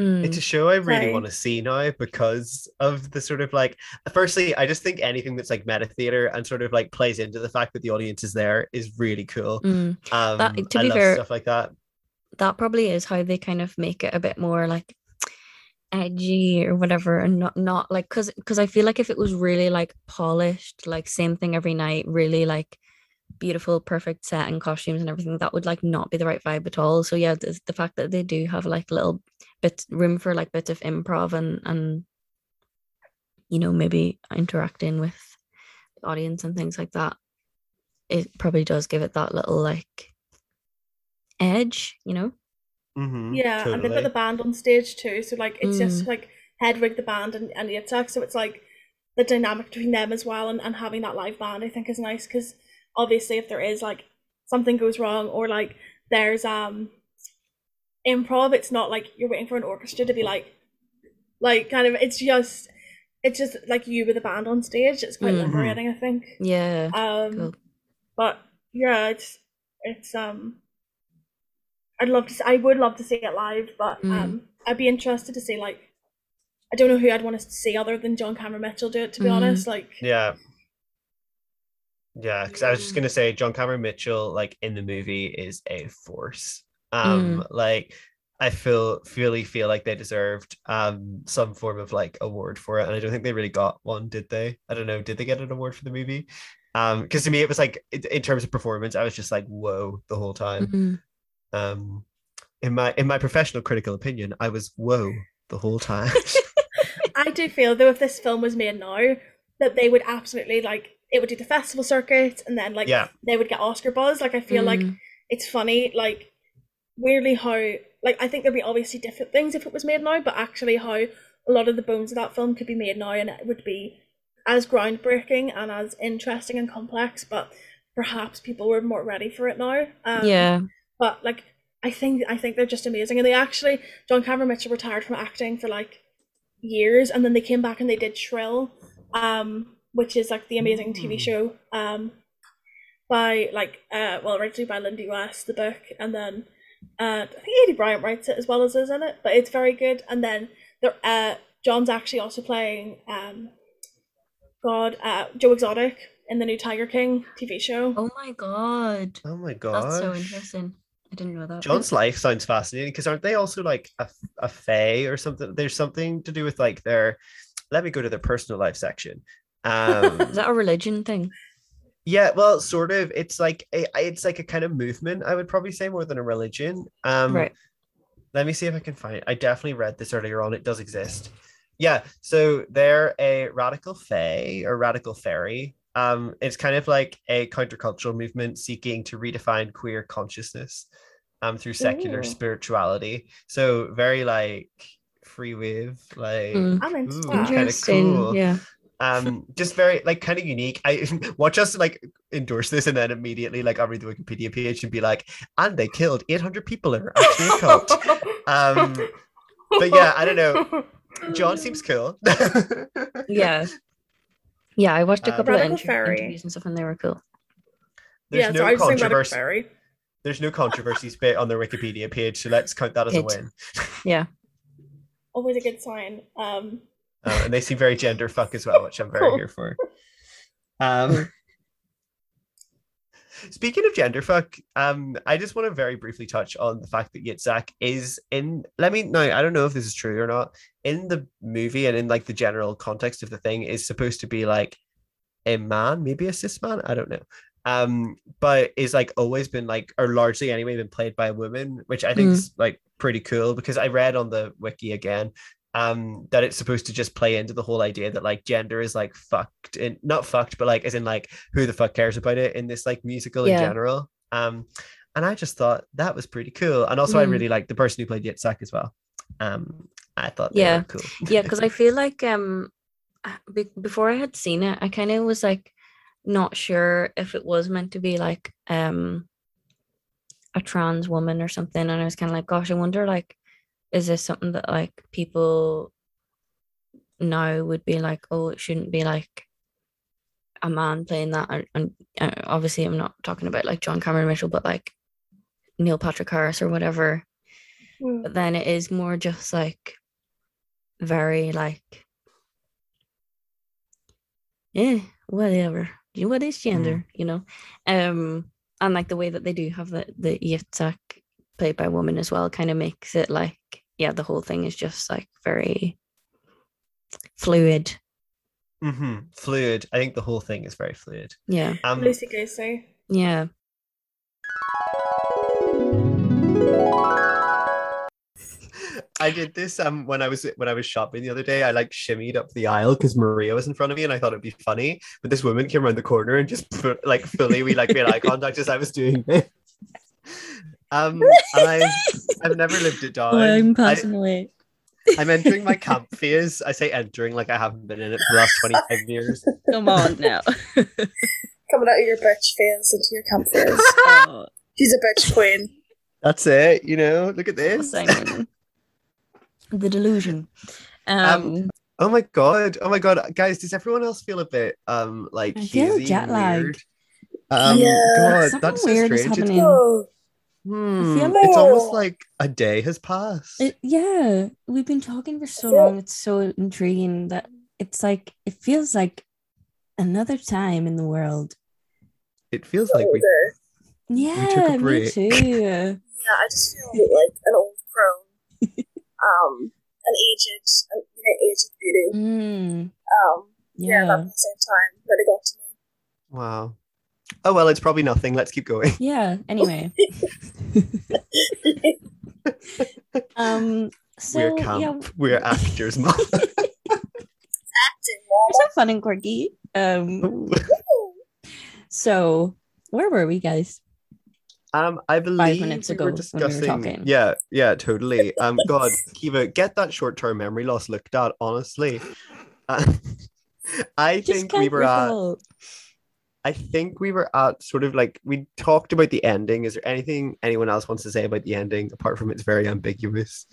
Mm. It's a show I really Sorry. want to see now because of the sort of like firstly, I just think anything that's like meta theater and sort of like plays into the fact that the audience is there is really cool. Mm. Um that, to I be fair, stuff like that. That probably is how they kind of make it a bit more like edgy or whatever and not not like because because i feel like if it was really like polished like same thing every night really like beautiful perfect set and costumes and everything that would like not be the right vibe at all so yeah the, the fact that they do have like little bit room for like bits of improv and and you know maybe interacting with the audience and things like that it probably does give it that little like edge, you know. Mm-hmm, yeah, totally. and they've got the band on stage too, so like it's Mm. just like Hedwig the band and and Yitzhak, so it's like the dynamic between them as well, and, and having that live band I think is nice because obviously if there is like something goes wrong or like there's um improv, it's not like you're waiting for an orchestra to be like like kind of it's just it's just like you with the band on stage. It's quite Mhm. liberating, I think. Yeah. Um, Cool. but yeah, it's it's um. I'd love to. See, I would love to see it live, but Mm. um, I'd be interested to see like. I don't know who I'd want to see other than John Cameron Mitchell do it. To be Mhm. honest, like Yeah. Yeah, because I was just gonna say John Cameron Mitchell, like in the movie, is a force. Um, like I feel really feel like they deserved um some form of like award for it, and I don't think they really got one, did they? I don't know, did they get an award for the movie? Um, because to me it was like in, in terms of performance, I was just like, whoa, the whole time. Mhm. Um, in my in my professional critical opinion, I was whoa the whole time. I do feel though if this film was made now, that they would absolutely like it would do the festival circuit, and then like yeah, they would get Oscar buzz. Like I feel like Mm. it's funny, like weirdly how like I think there'd be obviously different things if it was made now, but actually how a lot of the bones of that film could be made now and it would be as groundbreaking and as interesting and complex, but perhaps people were more ready for it now. Um, yeah. But like I think I think they're just amazing. And they actually John Cameron Mitchell retired from acting for like years and then they came back and they did Shrill, um, which is like the amazing TV Mm. show. Um by like uh well originally by Lindy West, the book, and then uh I think Aidy Bryant writes it as well as is in it, but it's very good. And then there uh John's actually also playing um God, uh Joe Exotic in the new Tiger King TV show. Oh my god. oh my god, That's so interesting. I didn't know that. John's life sounds fascinating because aren't they also like a, a fae or something? There's something to do with like their. Let me go to their personal life section. Um, Is that a religion thing? yeah, well, sort of. It's like a, it's like a kind of movement. I would probably say more than a religion. Um, right. Let me see if I can find. I definitely read this earlier on. It does exist. Yeah, so they're a radical fae or radical fairy. Um, it's kind of like a countercultural movement seeking to redefine queer consciousness um through secular Ooh. spirituality. So very like free wave, like Mm. I'm into ooh, kinda Interesting. cool. Yeah. um just very like kind of unique i watch us like endorse this and then immediately like i'll read the wikipedia page and be like and they killed 800 people in are actually a cult um but yeah i don't know john seems cool Yeah. Yeah, I watched a Um, couple of inter- Fairy. interviews and stuff and they were cool. there's yeah, no so I was saying Radical controversy Fairy. there's no controversies bit on their wikipedia page so let's count that as a win Yeah. Always a good sign. Um, uh, and they seem very gender fuck as well which i'm very Cool. here for um Speaking of gender fuck, um, I just want to very briefly touch on the fact that Yitzhak is in. Let me know. I don't know if this is true or not. In the movie and in like the general context of the thing, is supposed to be like a man, maybe a cis man. I don't know. Um, but is like always been like, or largely anyway, been played by a woman, which I think Mm. is like pretty cool because I read on the wiki again um that it's supposed to just play into the whole idea that like gender is like fucked and not fucked but like as in like who the fuck cares about it in this like musical in general. Um and i just thought that was pretty cool. And also i Mm. really liked the person who played yitzhak as well. Um i thought Yeah. cool. Yeah, because I feel like um be- before I had seen it, I kind of was like not sure if it was meant to be like um a trans woman or something, and I was kind of like, gosh, I wonder like, is this something that like people now would be like, oh, it shouldn't be like a man playing that, and, and uh, obviously I'm not talking about like John Cameron Mitchell, but like Neil Patrick Harris or whatever. Hmm. but then it is more just like very like yeah whatever. You- what is gender? You know? Um and like the way that they do have the the Yitzhak played by a woman as well kind of makes it like yeah the whole thing is just like very fluid hmm fluid i think the whole thing is very fluid yeah um Lucy Goosey. yeah I did this um when I was when I was shopping the other day. I like shimmied up the aisle because Maria was in front of me, and I thought it'd be funny. But this woman came around the corner and just put like fully we like made eye contact as I was doing it. Um, and I've, I've never lived it down. Oh, I'm passing. I'm entering my camp phase. I say entering like I haven't been in it for the last 25 years. Come on now. Coming out of your bitch phase into your camp phase. oh, She's a bitch queen. That's it, you know. Look at this. The delusion. Um, Oh my god. Oh my god. Guys, does everyone else feel a bit um like I feel hazy jet and lagged. weird? Um Yeah. god, Something that's so weird is strange. It's. Hmm, feel it's almost like- like a day has passed. it- yeah, we've been talking for so long. It's so intriguing that it's like it feels like another time in the world. It feels like we older. Yeah, took a me too. Yeah, I just feel like an old crone. um, an aged, an you know, aged beauty. Mm, Um, yeah, yeah, at the same time, but it got to me. Wow. Oh well, it's probably nothing. Let's keep going. yeah. Anyway, um, so We're yeah. We're actors, mom. Acting, It's mama. so fun and quirky. Um, so where were we, guys? Um, I believe minutes we ago were when we were discussing. Yeah, yeah, totally. Um, God, Kiva, get that short-term memory loss looked at. Honestly, Uh, I Just think we can't were at. Recall. I think we were at sort of like we talked about the ending. Is there anything anyone else wants to say about the ending apart from it's very ambiguous?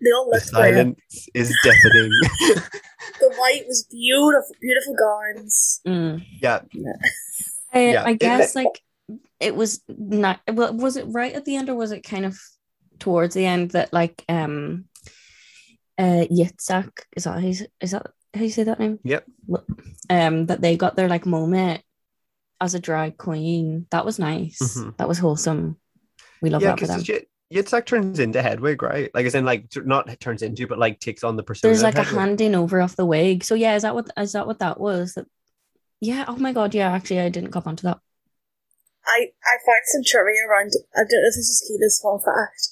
They all The looked great. silence is deafening. The white was beautiful, beautiful gowns. Mm. yeah, I, Yeah, I it- guess like it was not well was it right at the end or was it kind of towards the end that like um uh Yitzhak is that how you, is that how you say that name? Yep. Um that they got their like moment as a drag queen. That was nice. Mhm. That was wholesome. We love yeah, that for them. because Yitzhak turns into Hedwig, right? Like, as in, like, not turns into, but like takes on the persona. There's of like a handing over of the wig. So yeah, is that what is that what that was? That yeah, oh my god, yeah, actually I didn't cop onto that. I, I found some trivia around, I don't know if this is Kiva's fun fact,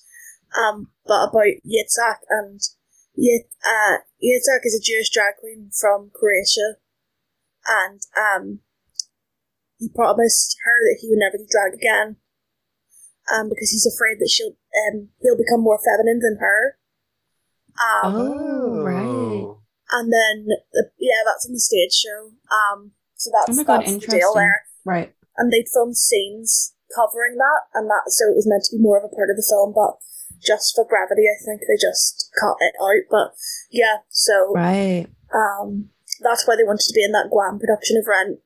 um, but about Yitzhak and Yit, uh, Yitzhak is a Jewish drag queen from Croatia, and um, he promised her that he would never do drag again, um, because he's afraid that she'll um he'll become more feminine than her. Um, Oh, right. and then the, yeah, that's on the stage show. Um, so that's Oh my God, that's the deal there Right. and they'd filmed scenes covering that, and that so it was meant to be more of a part of the film, but just for brevity, I think they just cut it out. But yeah, so Right. um, that's why they wanted to be in that Guam production of Rent.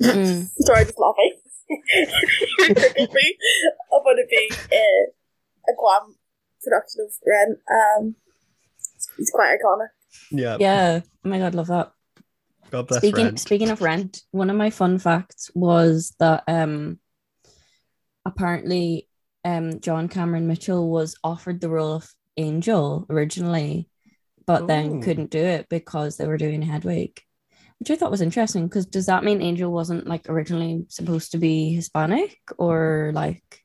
Mm. Sorry, I'm just laughing. it tickled me about it being uh, a Guam production of Rent. Um, it's, it's quite iconic. Yeah. Yeah. Oh my god, love that. God bless speaking Rent. speaking of rent, one of my fun facts was that um apparently um John Cameron Mitchell was offered the role of Angel originally, but then couldn't do it because they were doing Hedwig. Which I thought was interesting because does that mean Angel wasn't like originally supposed to be Hispanic or like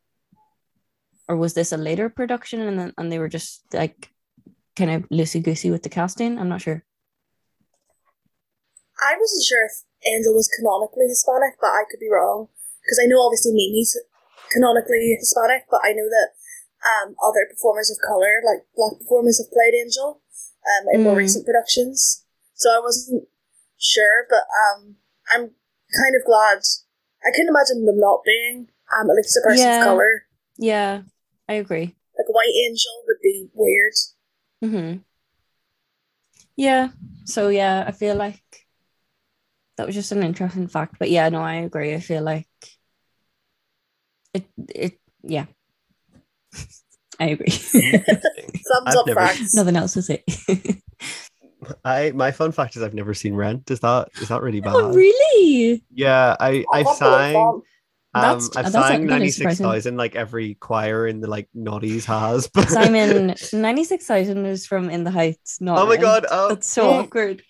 or was this a later production and then and they were just like kind of loosey goosey with the casting? I'm not sure. I wasn't sure if Angel was canonically Hispanic, but I could be wrong. Because I know obviously Mimi's canonically Hispanic, but I know that um, other performers of colour, like black performers, have played Angel um, in more Mm. recent productions. So I wasn't sure, but um, I'm kind of glad. I couldn't imagine them not being um, at least a person Yeah. of colour. Yeah, I agree. Like a white angel would be weird. Mm-hmm. Yeah. So yeah, I feel like that was just an interesting fact. But yeah, no, I agree. I feel like it it yeah. I agree. Thumbs up never- facts. Nothing else to say. I my fun fact is I've never seen Rent. Is that is that really bad? oh really? Yeah, I I I've thought they were sang um That's- I've that's- sang that ninety is six surprising. thousand like every choir in the like naughties has. But Simon, ninety six thousand is from In the Heights. Not oh my Rent. god! Oh, That's so awkward.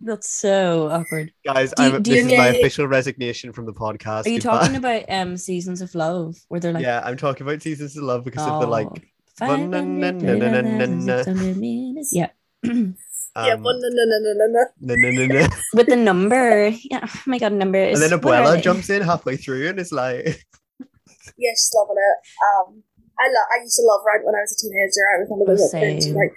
That's so awkward. guys, Do I'm, do this you is my know- official resignation from the podcast. Are you Goodbye. talking about um seasons of love where they're like yeah, I'm talking about seasons of love because of the Oh, like. 500 na- na- na- na- na- na- na. minutes. Yeah. Um, yeah, one no no no no no no. no, no, no, no. With the number. Yeah. Oh my god, number is And then Abuela jumps in halfway through and is like, Yeah, she's loving it. Um, I love. I used to love Rent when I was a teenager. I was one of those Oh, little kids who, same. like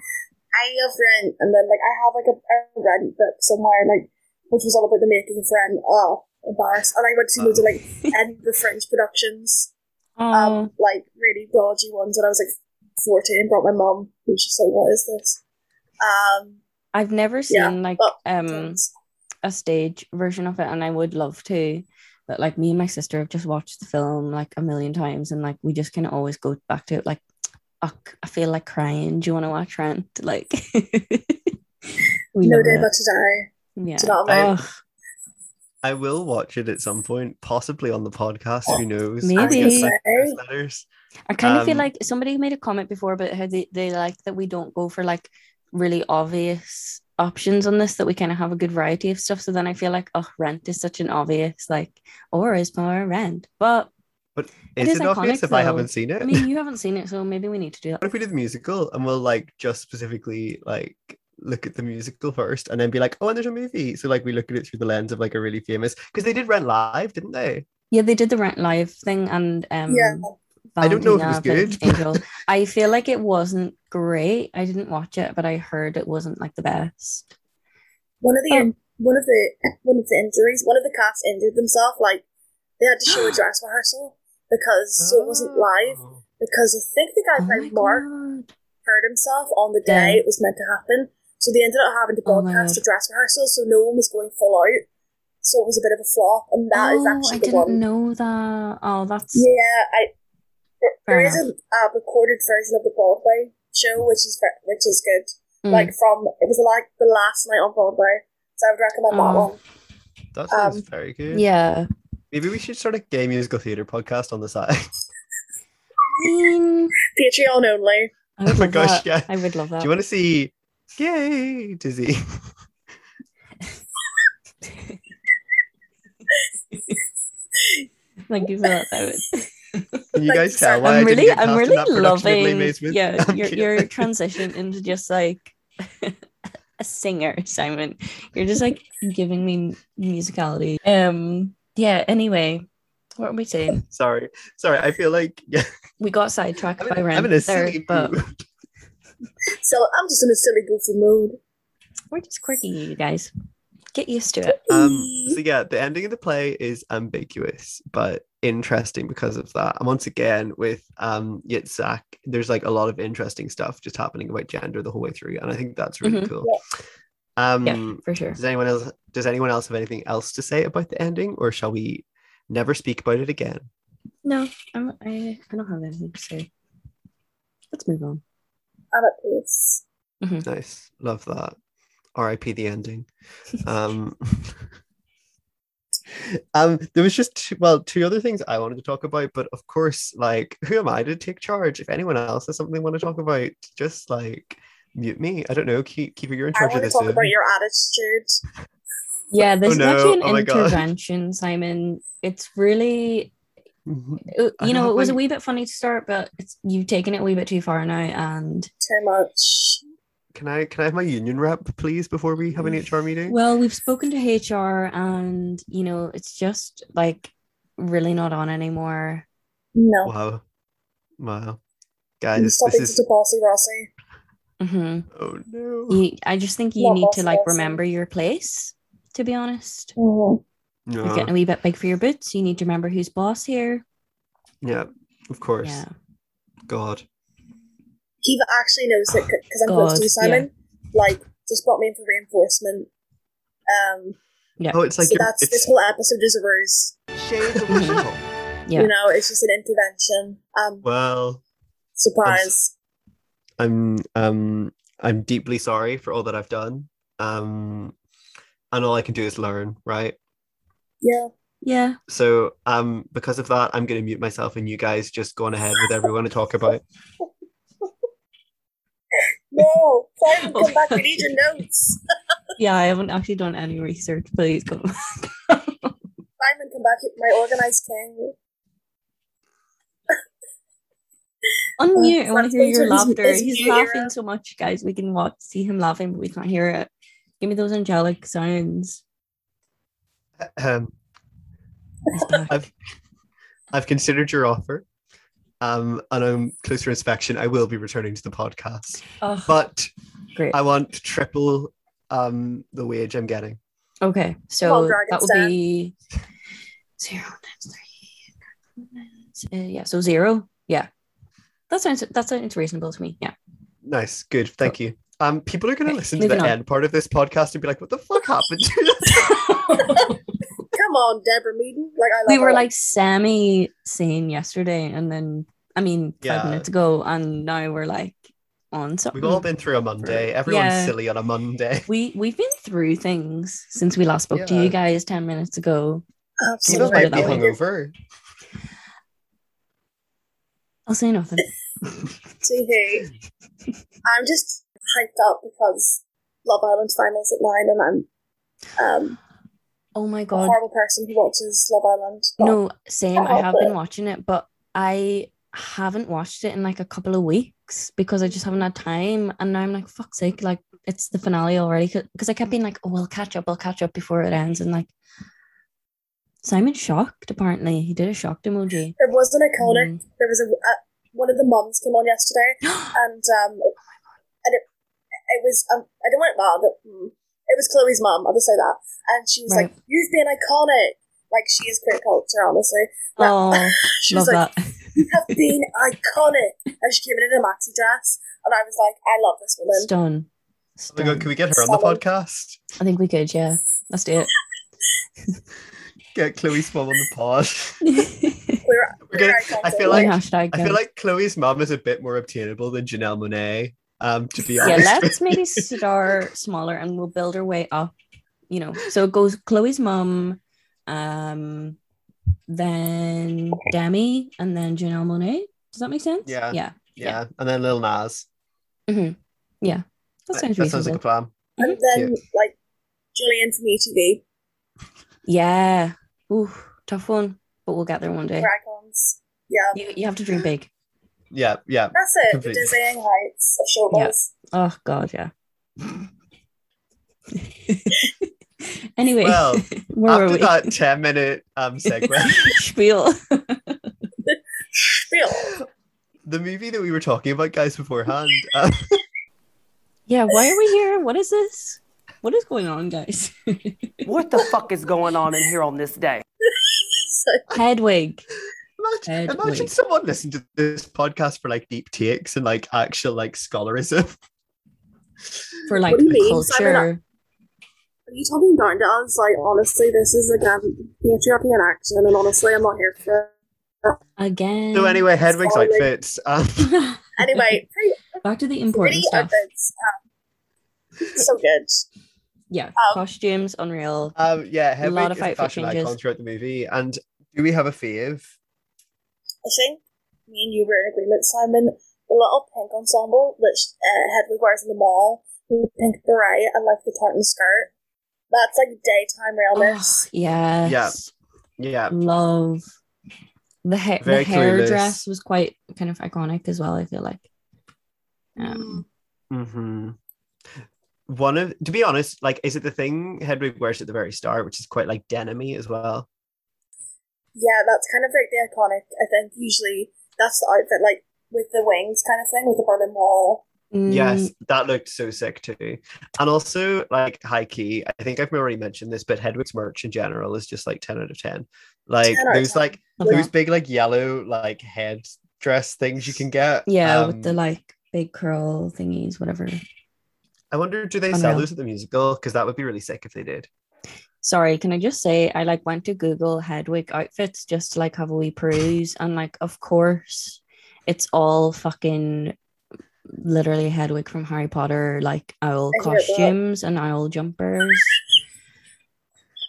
I love Rent, and then like I have like a, a Rent book somewhere, like which was all about the making of Rent. Oh, embarrassed. And I went to see loads of like Edinburgh Fringe productions, Oh, um, like really dodgy ones. When I was like fourteen, brought my mum, was just like, "What is this?" Um, I've never seen yeah, like but- um a stage version of it and I would love to. But like me and my sister have just watched the film like a million times and like we just kind of always go back to it like "Ugh, I feel like crying. Do you want to watch Rent? Like we no love day it. but to die. Yeah. Do you know what I I mean? mean? I will watch it at some point, possibly on the podcast. Who knows? Maybe. I get some Say. newsletters. I kind of feel Um, like somebody made a comment before about how they, they like that we don't go for like really obvious options on this, that we kind of have a good variety of stuff. So then I feel like, oh, rent is such an obvious, like, or is more rent. But It Is is it obvious iconic, if I haven't seen it? I mean, you haven't seen it, so maybe we need to do that. what if we did the musical and we'll like just specifically like look at the musical first and then be like, oh, and there's a movie. So like we look at it through the lens of like a really famous because they did Rent Live, didn't they? Yeah, they did the rent live thing and um Yeah. I don't know if it was good. Angel. I feel like it wasn't great. I didn't watch it, but I heard it wasn't like the best. One of the in one of the one of the injuries, one of the cast injured themselves. Like they had to show a dress rehearsal because so it wasn't live. Oh. Because I think the guy Oh my playing Mark God. hurt himself on the day Yeah. it was meant to happen. So they ended up having to Oh my broadcast God. a dress rehearsal, so no one was going full out. So it was a bit of a flop, and that is oh, actually I the didn't one. know that. Oh, that's Yeah, I. There, there is a, a recorded version of the Broadway show, which is which is good. mm. Like from it was like the last night on Broadway, so I would recommend that Oh. one. That sounds Um, very good. yeah. Maybe we should start a gay musical theatre podcast on the side. Patreon only. I would Oh my love gosh, that. yeah. I would love that. Do you want to see Gay Dizzy? Thank you for that, David. Can you guys tell why I I'm didn't really, get I'm really that production of Les loving. Mis with Yeah, your Keelan? your transition into just like a singer, Simon. You're just like giving me musicality. Um. Yeah. Anyway, what are we saying? Sorry, sorry. I feel like yeah, We got sidetracked I'm by in, Rent I'm in a there, silly but mood. So I'm just in a silly goofy mood. we're just quirky, you guys. Get used to it. Um, so yeah, the ending of the play is ambiguous, but interesting because of that. And once again, with um Yitzhak, there's like a lot of interesting stuff just happening about gender the whole way through, and I think that's really Mhm. cool. Um, Yeah, for sure. does anyone else does anyone else have anything else to say about the ending, or shall we never speak about it again? No, I'm, I I don't have anything to say. Let's move on. I'm at peace. Nice, love that. R.I.P. the ending. Um, um, there was just two, well two other things I wanted to talk about, but of course, like, who am I to take charge? If anyone else has something they want to talk about, just like mute me. I don't know. Keep keep you're in I charge of want to this. talk Zoom. about your attitude. Yeah, this Oh, is no. actually an Oh intervention, Simon. It's really Mhm. uh, I you know, it was my- a wee bit funny to start, but it's you've taken it a wee bit too far now, and Too much. Can I can I have my union rep, please, before we have an HR meeting? well, we've spoken to HR, and you know, it's just like really not on anymore. No. Wow, wow, guys, this is such a bossy Rossi. Hmm oh no. You, I just think you Not need to like bossy. remember your place. To be honest, Mhm. you're getting a wee bit big for your boots. You need to remember who's boss here. Yeah, of course. Yeah. God. Kiva actually knows it because I'm close to you, yeah. Simon. Like, just brought me in for reinforcement. Um, Yeah. Oh, it's like so you're- that's it's this whole episode is a ruse. shades of Rachel. Yeah. You know, it's just an intervention. Um, Well, surprise. I'm um I'm deeply sorry for all that I've done. Um, and all I can do is learn, right? Yeah. Yeah. So um because of that, I'm gonna mute myself and you guys just go on ahead with everyone to talk about. No, Simon, come back. We need your notes. Yeah. I haven't actually done any research. Please go. Simon, come back. My organized king. Unmute. I want to hear your laughter. He's laughing so much, guys. We can watch, see him laughing, but we can't hear it. Give me those angelic sounds. Um, I've I've considered your offer. Um, and on closer inspection, I will be returning to the podcast. Oh, But great. I want triple um the wage I'm getting. Okay, so Come on, Dragon that will Stan. be zero times three. Uh, yeah, so zero. Yeah, that sounds that sounds reasonable to me. Yeah. Nice, good, thank you. Um, people are gonna Okay, listen to the on. end part of this podcast and be like, "What the fuck happened?" to this?" Come on, Deborah Meaden. Like I love we were her. like Sammy saying yesterday, and then I mean five Yeah. minutes ago, and now we're like on something. We've all been through a Monday. Everyone's Yeah. silly on a Monday. we we've been through things since we last spoke to you guys ten minutes ago. People put might be hungover. I'll say nothing. See who? I'm just hyped up because Love Island finals at nine, and I'm um Oh my a god. horrible person who watches Love Island. No, same. I have been watching it, but I haven't watched it in like a couple of weeks because I just haven't had time. And now I'm like, fuck's sake, like it's the finale already. Because I kept being like, oh, we'll catch up, I'll catch up before it ends. And like, Simon shocked, apparently. He did a shocked emoji. There was an iconic. Mm. There was a one of the mums came on yesterday, and um, it, and it it was um, I don't want it bad. But, mm, it was Chloe's mum. I'll just say that, and she was Right. like, "You've been iconic." Like she is queer culture, honestly. Oh, she love was like, that. "You have been iconic," and she came in in a maxi dress, and I was like, "I love this woman." Stun. Oh god, can we get her on the podcast? I think we could, yeah. Let's do it. Get Chloe's mom on the pod. It. We're, We're gonna- I feel One like- hashtag. I feel like Chloe's mom is a bit more obtainable than Janelle Monáe. Um, to be honest, yeah, let's maybe start smaller and we'll build our way up. You know, so it goes Chloe's mom, um, then Demi, and then Janelle Monáe. Does that make sense? Yeah. Yeah. yeah, and then Lil Nas. hmm Yeah. That sounds that sounds like a reasonable. plan. and then like Julian from UTV, Yeah. Ooh, tough one, but we'll get there one day. we're. Yeah, You, you have to dream big. Yeah, yeah. that's it. Completely. The dizzying heights of showbiz. Oh God, yeah. anyway, Well, where were After we? that 10 minute um segue, Spiel. Feel. the movie that we were talking about, guys, beforehand. Uh, yeah, why are we here? What is this? What is going on, guys? What the fuck is going on in here on this day? So, Hedwig. imagine, Ed imagine someone listening to this podcast for like deep takes and like actual like scholarism. for like What do you mean? Simon, culture. are you talking down to us? Like, honestly, this is again patriarchy in action, and honestly, I'm not here for it. Again. So anyway, Hedwig's Sorry. outfits. Um, Anyway, pretty, back to the important pretty stuff. outfits. Um, so good. Yeah, Um, costumes, unreal. um, yeah, Hedwig lot of is a fashion changes. icon throughout the movie. And do we have a fave? I think me and you were in agreement, Simon. The little pink ensemble that uh, Hedwig wears in the mall, with the pink beret and like the tartan skirt. That's like daytime Oh, realness. yes. Yeah, Love. The hair, the hair clueless. dress was quite kind of iconic as well. I feel like. Um, hmm One of, to be honest, like, is it the thing Hedwig wears at the very start, which is quite like denim as well? Yeah, that's kind of like the iconic. I think usually that's the outfit, like with the wings kind of thing, with the Berlin Wall. mm, Yes, that looked so sick too. And also, like, high key, I think I've already mentioned this, but Hedwig's merch in general is just like 10 out of 10. Like, 10 out there's 10. like love those big, like, yellow, like, head dress things you can get. Yeah, Um, with the like big curl thingies, whatever. I wonder, do they sell Unreal. those at the musical? Because that would be really sick if they did. Sorry, can I just say I like went to Google Hedwig outfits just to like have a wee peruse and like of course it's all fucking literally Hedwig from Harry Potter, like owl I costumes and owl jumpers.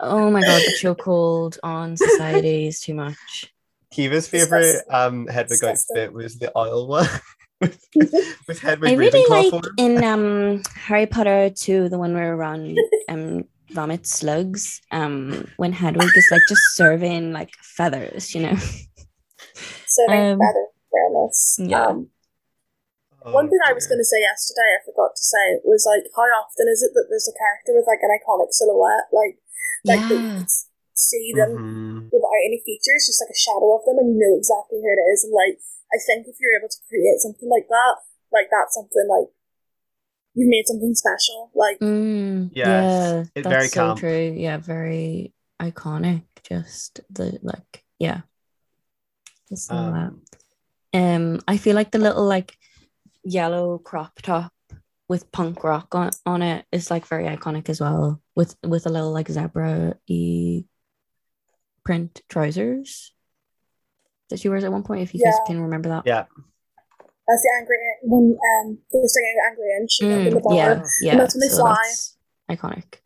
Oh my god, the chokehold on society is too much. Kiva's Disgusting. favorite um Hedwig Disgusting. outfit was the oil one with, with Hedwig I really Ravenclaw like form. in um Harry Potter 2, the one where around um vomit slugs, um when Hedwig is like just serving like feathers, you know. So like Um, better realness. yeah. Um, Oh, One thing dear. I was going to say yesterday, I forgot to say, was like, how often is it that there's a character with like an iconic silhouette, like, like yeah. see them mm-hmm. without any features, just like a shadow of them, and you know exactly who it is. And like, I think if you're able to create something like that, like that's something like you've made something special. Like, mm, yeah, it's very so camp. true. Yeah, very iconic. Just the like, yeah. Just Um, um, I feel like the little like yellow crop top with punk rock on, on it is like very iconic as well. With with a little like zebra e print trousers that she wears at one point. If you yeah. guys can remember that, yeah. That's the angry when um they're singing angry and she mm, in the bar. Yeah, yeah. And that's when they so fly. Iconic.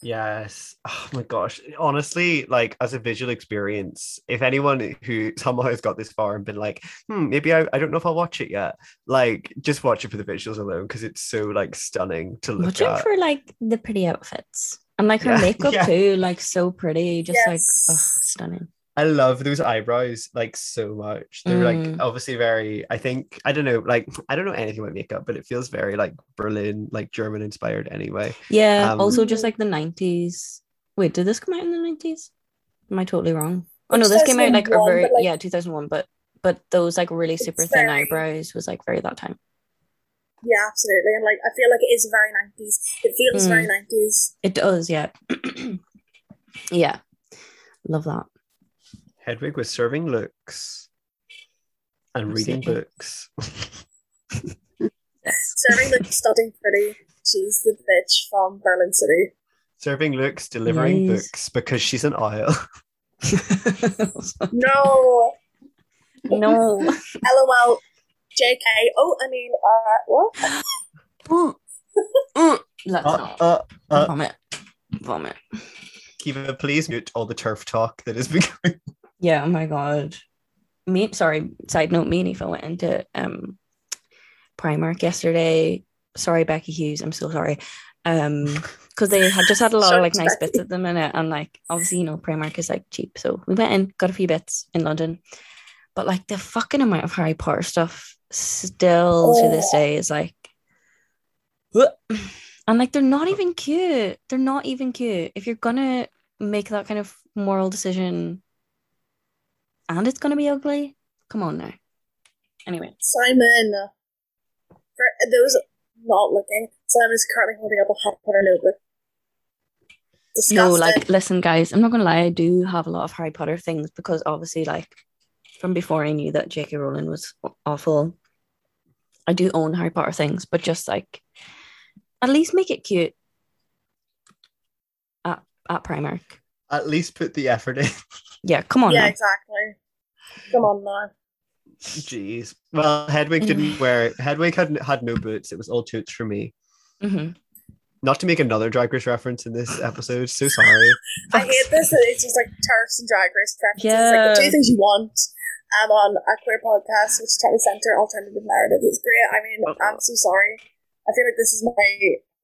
Yes. Oh my gosh. Honestly, like as a visual experience, if anyone who somehow has got this far and been like, hmm, maybe I, I don't know if I'll watch it yet, like just watch it for the visuals alone because it's so like stunning to look watch at. it for like the pretty outfits and like her yeah, makeup yeah. too, like so pretty, just yes. like oh, stunning. I love those eyebrows like so much. They're mm. like obviously very, I think, I don't know, like I don't know anything about makeup, but it feels very like Berlin, like German inspired anyway. Yeah. Um, also just like the 90s. Wait, did this come out in the 90s? Am I totally wrong? Oh no, this came out like, very, like, yeah, 2001, but but those like really super thin very, eyebrows was like very that time. Yeah, absolutely. And like I feel like it is very 90s. It feels mm. very 90s. It does, yeah. yeah. Love that. Hedwig was serving looks and reading books. serving looks, studying pretty. She's the bitch from Berlin City. Serving looks, delivering nice. books because she's an owl. no. No. LOL. JK. Oh, I mean, uh, what? mm. Mm. Let's uh, not. Uh, uh, Vomit. Vomit. Kiva, please mute all the TERF talk that is becoming. Yeah, oh my god. Me sorry, side note, me and Aoife went into um Primark yesterday. Sorry, Becky Hughes, I'm so sorry. Um because they had just had a lot of like nice bits at the minute and like obviously you know Primark is like cheap. So we went in, got a few bits in London. But like the fucking amount of Harry Potter stuff still oh. to this day is like and like they're not even cute. They're not even cute. If you're gonna make that kind of moral decision and it's going to be ugly. Come on now. Anyway. Simon, for those not looking, Simon is currently holding up a Harry Potter notebook. Disgusting. No, like, listen, guys, I'm not going to lie. I do have a lot of Harry Potter things because obviously, like, from before I knew that J.K. Rowling was awful, I do own Harry Potter things, but just like, at least make it cute at, at Primark. At least put the effort in. Yeah, come on. Yeah, now. exactly. Come on now. Jeez. Well, Hedwig didn't wear. Hedwig had had no boots. It was all toots for me. Mm-hmm. Not to make another Drag Race reference in this episode. So sorry. I hate this. It's just like TERFs and Drag Race references. Yeah. Like the two things you want. I'm on a queer podcast, which is trying to center alternative narrative. It's great. I mean, Uh-oh. I'm so sorry. I feel like this is my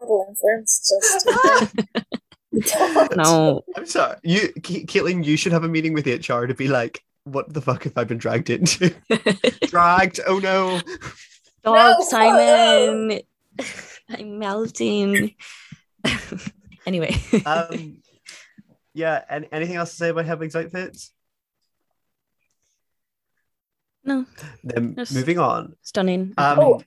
total influence. Just. no. I'm sorry. You, Caitlin, you should have a meeting with HR to be like, what the fuck have I been dragged into? dragged? Oh no. Dog no. Simon. I'm melting. anyway. um yeah, and anything else to say about Hedwig's outfits? No. Then moving on. Stunning. Um, oh.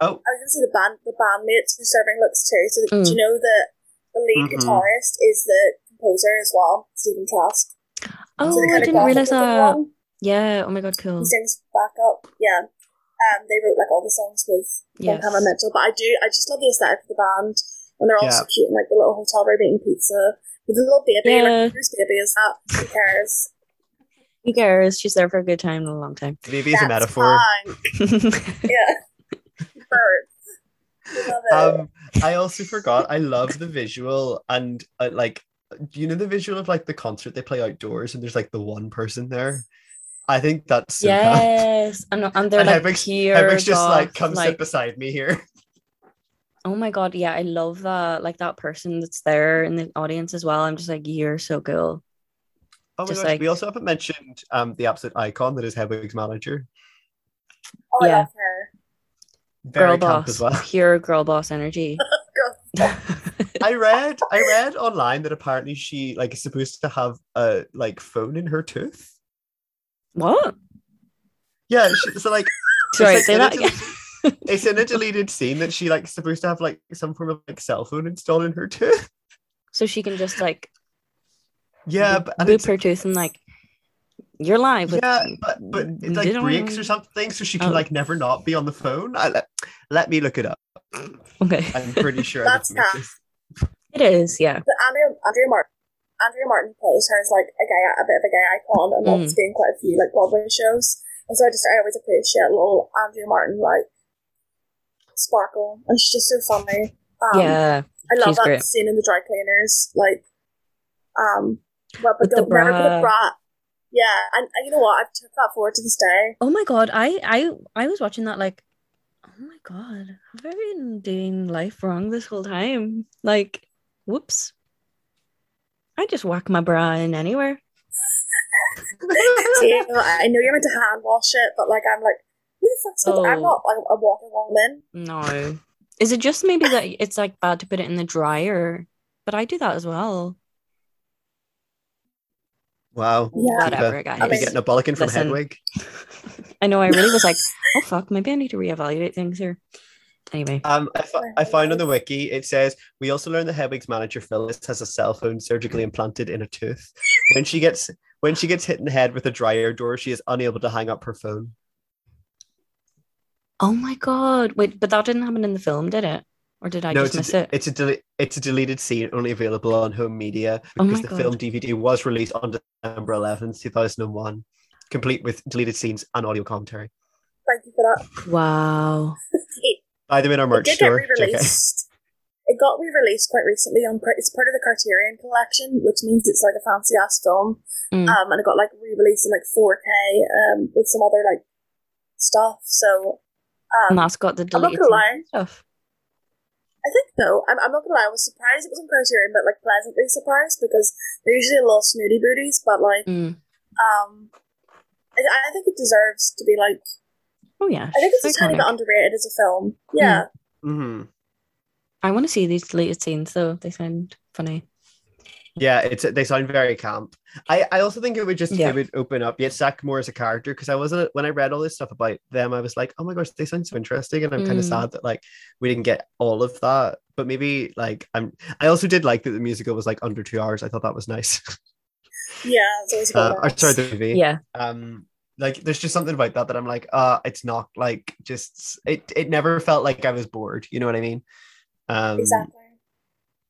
oh. I was gonna say the band the bandmates were serving looks too. So mm. do you know that the lead mm-hmm. guitarist is the composer as well, Stephen Trask. Oh, so I didn't realize that. Yeah. Oh my god, cool. He sings backup. Yeah. Um, they wrote like all the songs with yes. Cameron Mitchell, but I do. I just love the aesthetic of the band when they're all yeah. so cute in like the little hotel room eating pizza with the little baby. Yeah. Like, whose baby is that? Who cares? Who cares? She's there for a good time and a long time. Baby is a metaphor. yeah. Birds. Um, I also forgot. I love the visual and uh, like do you know the visual of like the concert they play outdoors and there's like the one person there? I think that's so yes, and, and they're and like Hedwig's, Hedwig's just off, like come like... sit beside me here. Oh my god, yeah, I love that. Like that person that's there in the audience as well. I'm just like, you're so cool. Oh my just gosh, like... we also haven't mentioned um the absolute icon that is Hedwig's manager. Oh, yeah. I love her. Very girl boss, well. pure girl boss energy. I read I read online that apparently she like is supposed to have a like phone in her tooth. What? Yeah, she, so like sorry, like, say that again. it's in a deleted scene that she like supposed to have like some form of like cell phone installed in her tooth. So she can just like yeah, but boop her tooth and like you're live. With, yeah, but but it like breaks or something, so she can oh. like never not be on the phone. I, let, let me look it up. Okay, I'm pretty sure that's It is, yeah. But Andrea Andrea Martin Andrea Martin plays her as like a guy, a bit of a gay icon, and loves mm. being quite a few like Broadway shows. And so I just I always appreciate a little Andrea Martin like sparkle, and she's just so funny. Um, yeah, I love that great. scene in the dry cleaners, like um, but, but don't never put a bra. Yeah, and, and you know what? I've took that forward to this day. Oh my god, I I I was watching that like, oh my god, have I been doing life wrong this whole time? Like, whoops. I just whack my bra in anywhere. I know you're meant to hand wash it, but like I'm like, who the fuck's oh. I'm not like a walking woman. No. Is it just maybe that it's like bad to put it in the dryer? But I do that as well. Wow. Yeah. Whatever, guys. I'll be getting a bollocking from Listen, Hedwig. I know. I really was like, oh fuck, maybe I need to reevaluate things here. Anyway, um, I, f- I found on the wiki it says we also learned that Hedwig's manager Phyllis has a cell phone surgically implanted in a tooth. When she gets when she gets hit in the head with a dryer door, she is unable to hang up her phone. Oh my god! Wait, but that didn't happen in the film, did it? Or did I no, just miss a, it? It's a del- it's a deleted scene, only available on home media oh because oh the God. film DVD was released on December 11th, 2001, complete with deleted scenes and audio commentary. Thank you for that. Wow. Buy them in our merch store. It got re-released quite recently on. It's part of the Criterion collection, which means it's like a fancy ass film. Mm. Um, and it got like re-released in like 4K um, with some other like stuff. So um, and that's got the deleted stuff. I think so. I'm, I'm not gonna lie, I was surprised it was on Criterion, but like pleasantly surprised because they're usually a little snooty booties, but like, mm. um, I, I, think it deserves to be like. Oh yeah, I think it's a tiny bit underrated as a film. Yeah. Mm-hmm. I want to see these deleted scenes though. They sound funny. Yeah, it's they sound very camp. I, I also think it would just yeah. it would open up Yitzhak more as a character because I wasn't when I read all this stuff about them, I was like, oh my gosh, they sound so interesting, and I'm mm. kind of sad that like we didn't get all of that. But maybe like I'm. I also did like that the musical was like under two hours. I thought that was nice. yeah, it's uh, or sorry, the movie. Yeah. Um, like there's just something about that that I'm like, uh, it's not like just it. It never felt like I was bored. You know what I mean? Um, exactly.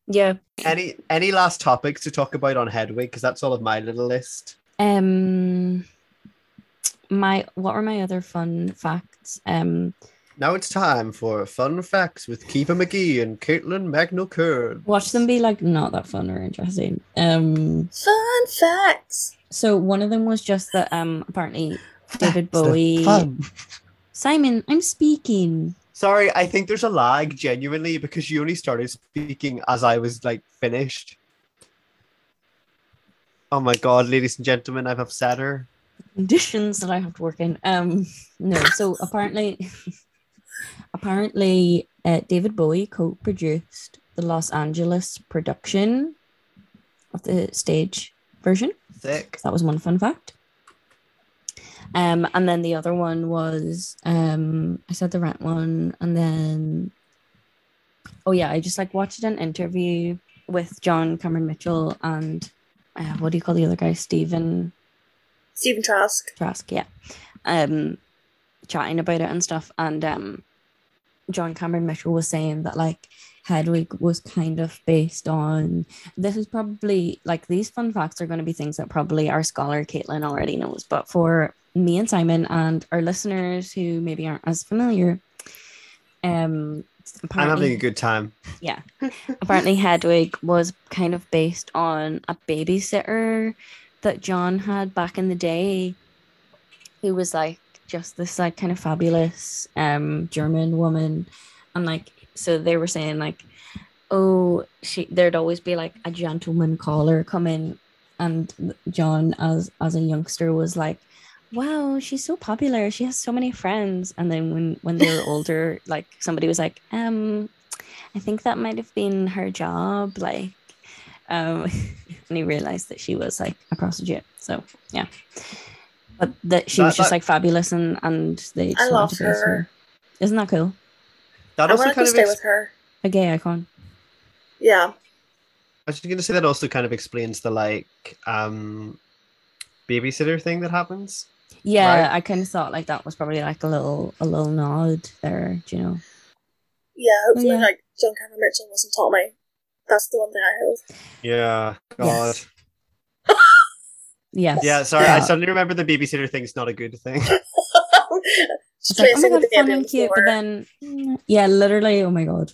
Yeah. Any any last topics to talk about on Hedwig? Because that's all of my little list. Um, my what were my other fun facts? Um, now it's time for fun facts with Keeper McGee and Caitlin Magnell Watch them be like not that fun or interesting. Um, fun facts. So one of them was just that um apparently David Bowie. Simon, I'm speaking. Sorry, I think there's a lag genuinely because you only started speaking as I was like finished. Oh my god, ladies and gentlemen, I've upset her. Conditions that I have to work in. Um, no. So apparently, apparently, uh, David Bowie co-produced the Los Angeles production of the stage version. Sick. That was one fun fact. Um, and then the other one was um, I said the rent one, and then oh yeah, I just like watched an interview with John Cameron Mitchell and uh, what do you call the other guy, Stephen? Stephen Trask. Trask, yeah. Um, chatting about it and stuff, and um, John Cameron Mitchell was saying that like Hedwig was kind of based on this is probably like these fun facts are going to be things that probably our scholar Caitlin already knows, but for me and Simon and our listeners who maybe aren't as familiar, um, I'm having a good time. Yeah, apparently Hedwig was kind of based on a babysitter that John had back in the day, who was like just this like kind of fabulous um German woman, and like so they were saying like, oh, she there'd always be like a gentleman caller come in, and John as as a youngster was like, wow, she's so popular. She has so many friends. And then when when they were older, like somebody was like, um, I think that might have been her job. Like, um, and he realized that she was like a prostitute. So yeah, but that she That- was just that- like fabulous, and and they just I wanted love to praise her. Isn't that cool? That I also to kind of stay ex- with her. A gay icon. Yeah. I was just going to say that also kind of explains the like um babysitter thing that happens. Yeah, Right. I kind of thought like that was probably like a little a little nod there. Do you know? Yeah, hopefully, Yeah. like, John Cameron Mitchell wasn't Tommy. That's the one thing I hope. Yeah. God. Yes. Yes. Yeah. Sorry, Yeah. I suddenly remember the babysitter thing thing's not a good thing. Just It's like, oh my god, the fun and cute, but then yeah, literally, oh my god.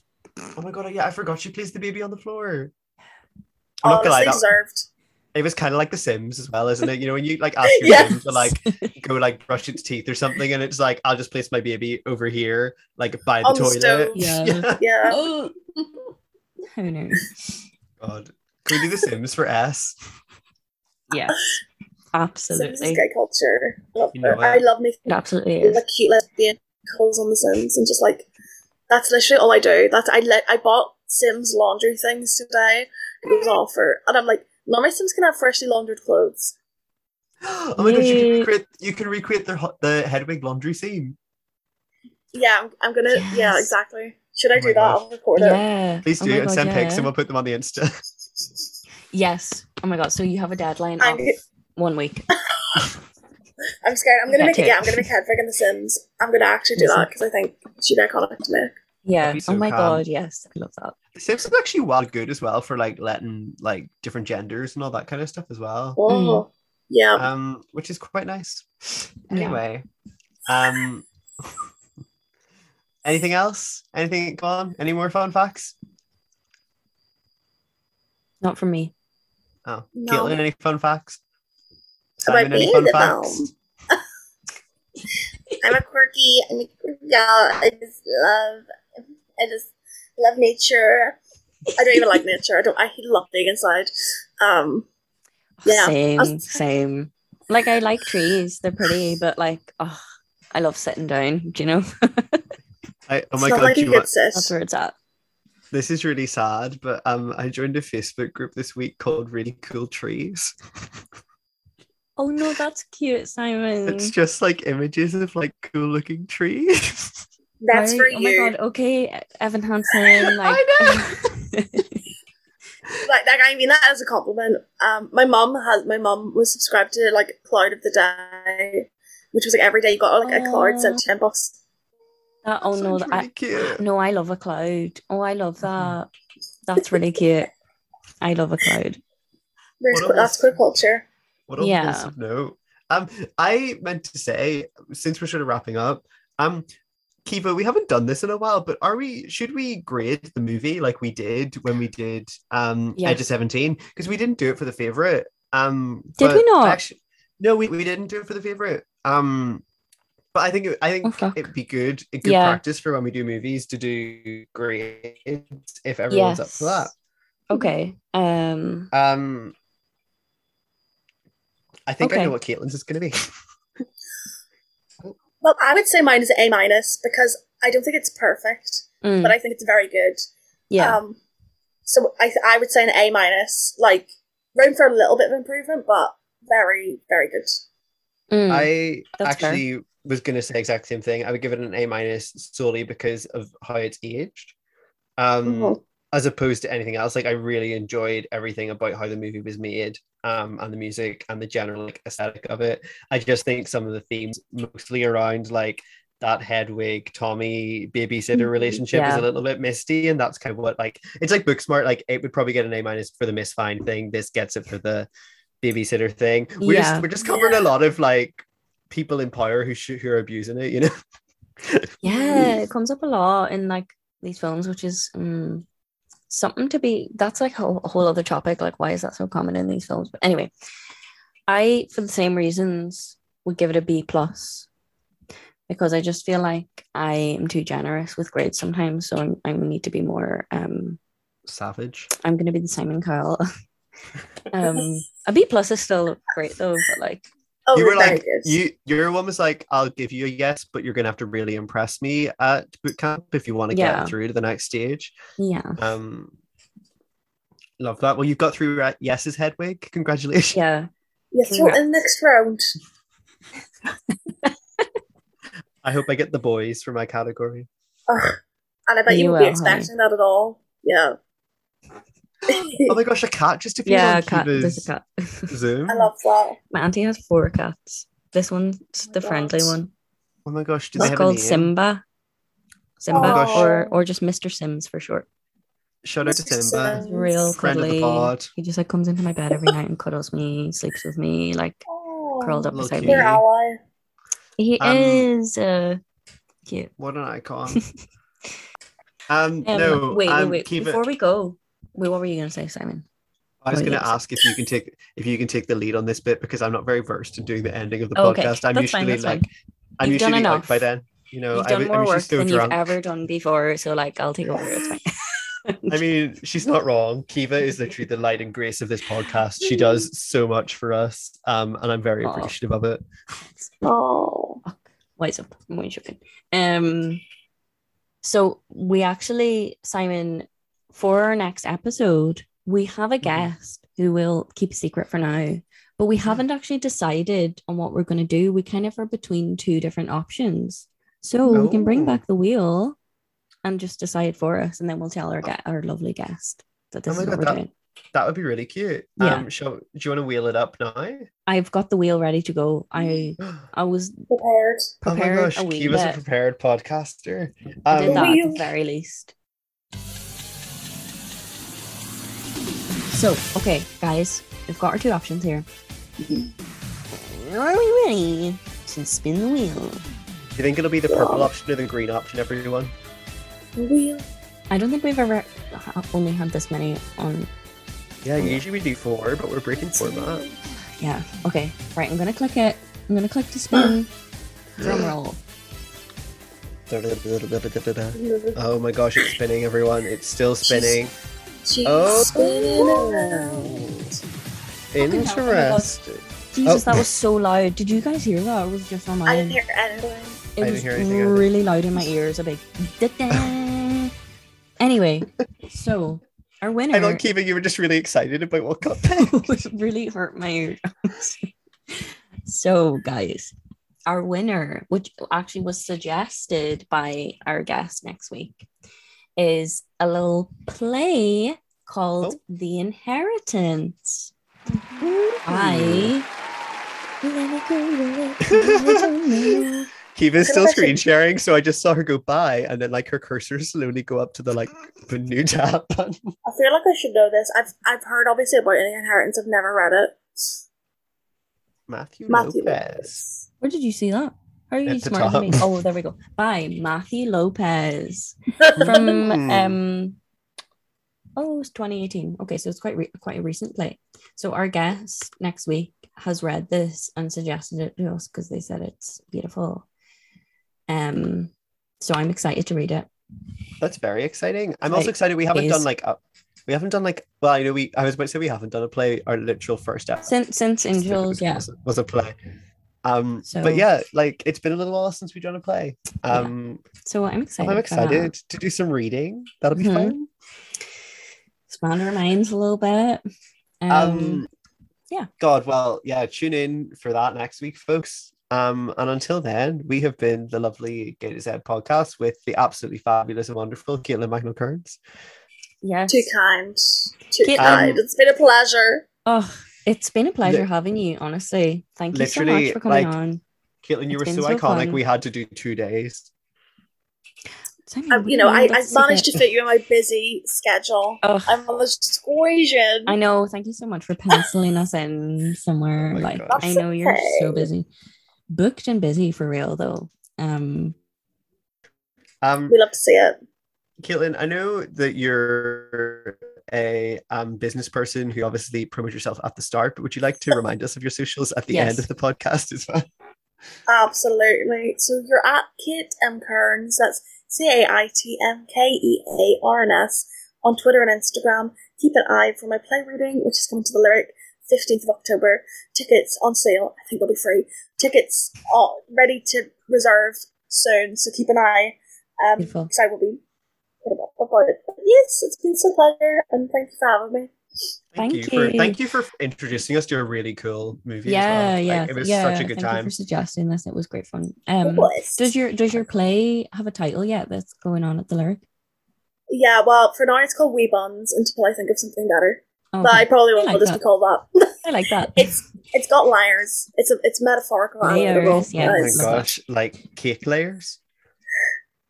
oh my god! Yeah, I forgot she plays the baby on the floor. I'm not oh, gonna lie, honestly that, deserved. It was kind of like The Sims as well, isn't it? You know, when you like ask your Yes. Sim to like go like brush its teeth or something, and it's like I'll just place my baby over here, like by the On toilet. stove. Yeah. yeah. Yeah. oh. Who knew? God. Can we do The Sims for S? Yes, Sims is absolutely, gay culture. Love You know I love making it absolutely is. like cute lesbian calls on the Sims and just like that's literally all I do. That's I let I bought Sims laundry things today. It was on offer, and I'm like, now my Sims can have freshly laundered clothes. oh my god! You can recreate. You can recreate the ho- the Hedwig laundry scene. Yeah, I'm, I'm gonna. Yeah, exactly. Should I Oh do that? gosh. I'll record it. Yeah. Please Oh do my and God, send pics, and we'll put them on the Insta. Yes. Oh my god. So you have a deadline I'm, of one week. I'm scared. I'm gonna Yeah, make it. Yeah, I'm gonna make Hedwig in the Sims. I'm gonna actually do that because I think she'd be iconic to me. Yeah. so oh my calm. god. Yes. I love that. The Sims is actually wild good as well for like letting like different genders and all that kind of stuff as well. Oh, yeah. Um, which is quite nice. Yeah. Anyway, um, anything else? Anything? Come on. Any more fun facts? Not for me. Oh, No. Caitlin, any fun facts? About Simon, any me? fun No. facts? I'm a quirky. I'm a quirky gal. I just love. I just love nature. I don't even like nature. I don't. I love being inside. Um. Yeah. Same. I'll- Same. Like I like trees. They're pretty, but like, oh, I love sitting down. Do you know? I, oh my not god, like you want- That's where it's at. this is really sad, but um, I joined a Facebook group this week called Really Cool Trees. Oh no, that's cute, Simon. It's just like images of like cool looking trees. That's Right? for oh you. my god. Okay, Evan Hansen. Like, like, like I mean that as a compliment. Um, my mom has my mom was subscribed to like Cloud of the Day, which was like every day you got like a cloud sent to your inbox. that, oh no, Sounds that, really I, cute. no, I love a cloud. Oh, I love that. That's really cute. I love a cloud. There's What that's else? queer culture. What Yeah. wholesome note. Um, I meant to say, since we're sort of wrapping up, um, Kiva, we haven't done this in a while, but are we? Should we grade the movie like we did when we did um Yeah. Edge of Seventeen? Because we didn't do it for the favorite. Um, Did we not? Actually, no, we, we didn't do it for the favorite. Um, but I think it, I think Oh, it'd be good, a good Yeah. practice for when we do movies to do grades if everyone's up for that. Okay. Um. Um, I think I know what Caitlin's is going to be. Well, I would say mine is A minus because I don't think it's perfect, mm, but I think it's very good. yeah. Um, so I th- I would say an A minus, like room for a little bit of improvement, but very very good. mm, I That's fair. actually was going to say exact same thing. I would give it an A minus solely because of how it's aged, um, Mhm. As opposed to anything else. Like I really enjoyed everything about how the movie was made, um, and the music and the general like, aesthetic of it. I just think some of the themes, mostly around like that Hedwig Tommy babysitter Mhm. relationship, is a little bit misty, and that's kind of what like it's like Booksmart. Like it would probably get an A minus for the Miss Fine thing. This gets it for the babysitter thing. We're Yeah. just we're just covering a lot of like people in power who sh- who are abusing it. You know. yeah, it comes up a lot in like these films, which is um, something to be. That's like a, a whole other topic. Like, why is that so common in these films? But anyway, I, for the same reasons, would give it a B plus because I just feel like I am too generous with grades sometimes. So I'm, I need to be more. Um, Savage. I'm going to be the Simon Cowell. um, a B plus is still great though, but like Oh, you we're were like you your one was like i'll give you a yes but you're gonna have to really impress me at boot camp if you want to Yeah. get through to the next stage Yeah. um love that well you've got through at yes's hedwig congratulations Yeah. Yes, so in the next round. i hope i get the boys for my category Ugh. And I bet you, You won't be will, expecting that at all. Yeah. Oh my gosh a cat just appeared Yeah, on cat. There's a cat. zoom I love that. My auntie has four cats. This one's the my friendly God. one. oh my gosh do they It's have called a name? Simba. Simba, Oh or or just Mr. Sims for short. shout out to simba Sims. Real Friend cuddly. He just like comes into my bed every night and cuddles me, sleeps with me, like Oh, curled up beside cutie. me. Ally. He Um, is uh cute. what an icon um, Um, no wait, um, wait, wait. Kiva- Before we go, wait, what were you gonna say, Simon? I was Oh, going to ask if you can take if you can take the lead on this bit because I'm not very versed in doing the ending of the Oh, okay. podcast. I'm That's fine, usually fine. like I'm You've usually enough. by then. You know, You've I, done am more usually work than drunk. you've ever done before, so like I'll take over. It's fine. I mean, she's not wrong. Kiva is literally the light and grace of this podcast. She does so much for us, um, and I'm very appreciative of it. Oh. Wise up. I'm joking. Um, so we actually, Simon, for our next episode, we have a Mhm. guest who will keep a secret for now, but we haven't actually decided on what we're going to do. We kind of are between two different options, so we can bring Oh. back the wheel and just decide for us, and then we'll tell our ge- our lovely guest that this Oh my is what God, we're that- doing. That would be really cute. Yeah. Um, shall, do you want to wheel it up now? I've got the wheel ready to go. I I was Prepared. oh my gosh, a wee Kiva's a prepared podcaster. I did Um, that at the very least. So, okay, guys, we've got our two options here. Are we ready to spin the wheel? do you think it'll be the purple option or the green option, everyone? Wheel. I don't think we've ever only had this many on. Yeah, usually we do four, but we're breaking format. Yeah, okay, right. I'm gonna click it. I'm gonna click to spin. Drum roll. Oh my gosh, it's spinning, everyone. It's still spinning. She's Oh. spinning around. Oh Interesting. Jesus, Oh. that was so loud. Did you guys hear that? Or was it just on my I my didn't hear anything. It I was hear either. really loud in my ears. A big. da-da. anyway, so our winner I know, Kiva, you were just really excited about what got it really hurt my eardrums. so, guys, our winner, which actually was suggested by our guest next week, is a little play called Oh. The Inheritance. I. Kiva's Could still screen sharing, so I just saw her go by, and then like her cursor slowly go up to the like the new tab button. I feel like I should know this. I've I've heard obviously about the inheritance. I've never read it. Matthew, Matthew Lopez. Lopez. Where did you see that? How are you At smarter than me? Oh, there we go. By Matthew Lopez from Hmm. um oh, it's 2018. Okay, so it's quite re- quite a recent play. So our guest next week has read this and suggested it to us because they said it's beautiful. Um, so I'm excited to read it. That's very exciting. I'm also Like, excited. We haven't is- done like a, we haven't done like well, you know we. I was about to say we haven't done a play. Our literal first episode Since since Angels, yeah. was, was a play. Um, So- but yeah, like it's been a little while since we've done a play. Um, So I'm excited. I'm excited to do some reading. That'll be Mhm. fun. Expand our minds a little bit. Um, Um, yeah. God, well, yeah, tune in for that next week, folks. Um, and until then, we have been the lovely Gay to Z podcast with the absolutely fabulous and wonderful Caitlin Magnell Kearns. yes. Too kind. Too Kate- kind. It's been a pleasure. Oh, it's been a pleasure Li- having you, honestly. Thank you so much for coming like, on. Caitlin, you It's were so, so iconic. fun. We had to do two days. Um, you know, I. I managed to fit you in my busy schedule. Oh, I'm on this squeezing. I know. Thank you so much for penciling us in somewhere. Oh like gosh. I know you're so busy, booked and busy for real though. Um, Um, We love to see it. Caitlin, I know that you're a um, business person who obviously promote yourself at the start, but would you like to remind us of your socials at the Yes. end of the podcast as well? Absolutely. So you're at Cait M. Kearns. That's C A I T M K E A R N S on Twitter and Instagram. Keep an eye for my play reading, which is coming to the lyric 15th of October. Tickets on sale. I think they'll be free. Tickets all ready to reserve soon, so keep an eye. Um, because I will be about it. But yes, it's been so pleasure, and thank you for having me. Thank, thank you, you, for thank you for introducing us to a really cool movie. Yeah, well. yeah, like, it was yeah, such a good thank time. You for suggesting this, it was great fun. Um, does your does your play have a title yet that's going on at the lyric? Yeah, well, for now it's called Wee Buns until I think of something better. Okay. But I probably won't like just that. be called that. I like that. it's it's got layers. It's a it's metaphorical. Layers, yeah. Oh my gosh, like cake layers.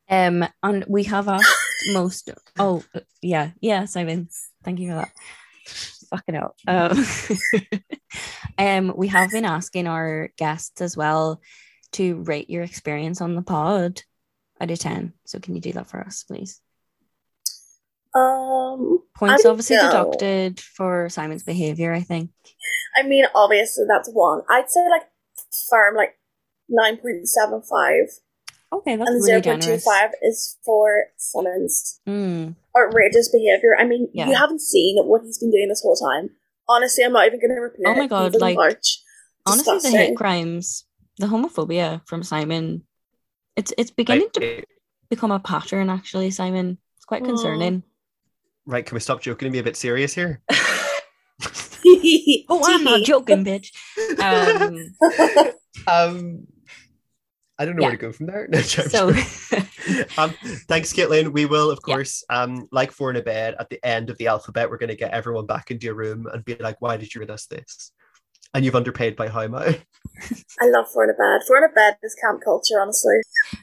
Um, and we have asked most. Oh, yeah, yeah, Simon. Thank you for that. Fucking out. Um, um, we have been asking our guests as well to rate your experience on the pod out of ten. So can you do that for us, please? Um, points obviously know. deducted for Simon's behavior. I think. I mean, obviously that's one. I'd say like firm like nine point seven five. Okay, that's and really 0.25 is for Simon's mm. outrageous behavior. I mean, yeah. you haven't seen what he's been doing this whole time. Honestly, I'm not even going to repeat Oh my god, like March. honestly, the hate crimes, the homophobia from Simon, it's it's beginning to become a pattern. Actually, Simon, it's quite concerning. Right, can we stop joking and be a bit serious here? oh, I'm not joking, bitch. Um, um I don't know yeah. where to go from there. No, so, um, thanks, Caitlin. We will, of course, yeah. um, like four in a bed at the end of the alphabet, we're going to get everyone back into your room and be like, "Why did you read us this?" And you've underpaid by how much? I love four in a bed. Four in a bed is camp culture, honestly.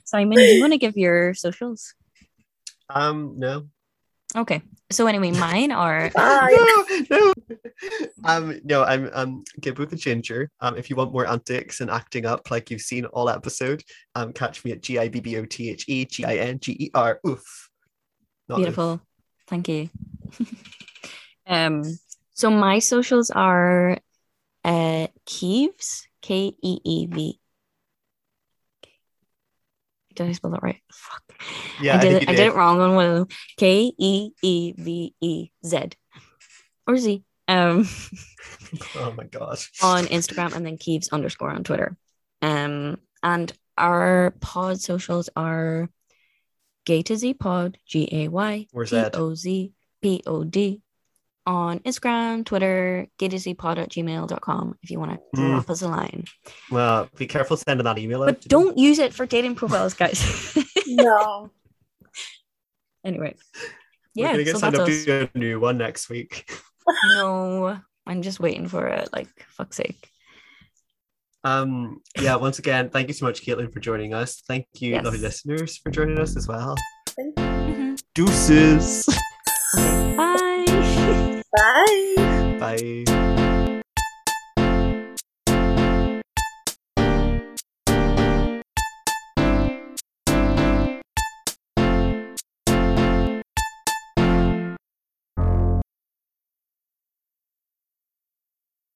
Simon, do you want to give your socials? Um, no. Okay. So anyway, mine are no, no. Um, no, I'm um Gibbo the ginger. Um, if you want more antics and acting up like you've seen all episode, um, catch me at G I B B O T H E G I N G E R. Oof. Not Beautiful. Oof. Thank you. um, so my socials are uh Keeves, K E E V did I spell that right? Fuck. Yeah, I did, I it, I did it wrong on one of them. K E E V E Z or Z. Um, oh my gosh. on Instagram and then Keeves underscore on Twitter. Um, and our pod socials are Gay to Z Pod, G A Y P O Z P O D on Instagram, Twitter, gaytozpod at gmail.com if you want to mm. drop us a line. Well, be careful sending that email But don't them. use it for dating profiles, guys. no. Anyway. We're yeah. We're going to get so signed up to a new one next week. no, I'm just waiting for it. Like, fuck's sake. Um, yeah, once again, thank you so much, Caitlin, for joining us. Thank you, yes. lovely listeners, for joining us as well. Mm-hmm. Deuces. Okay, bye. Bye. Bye.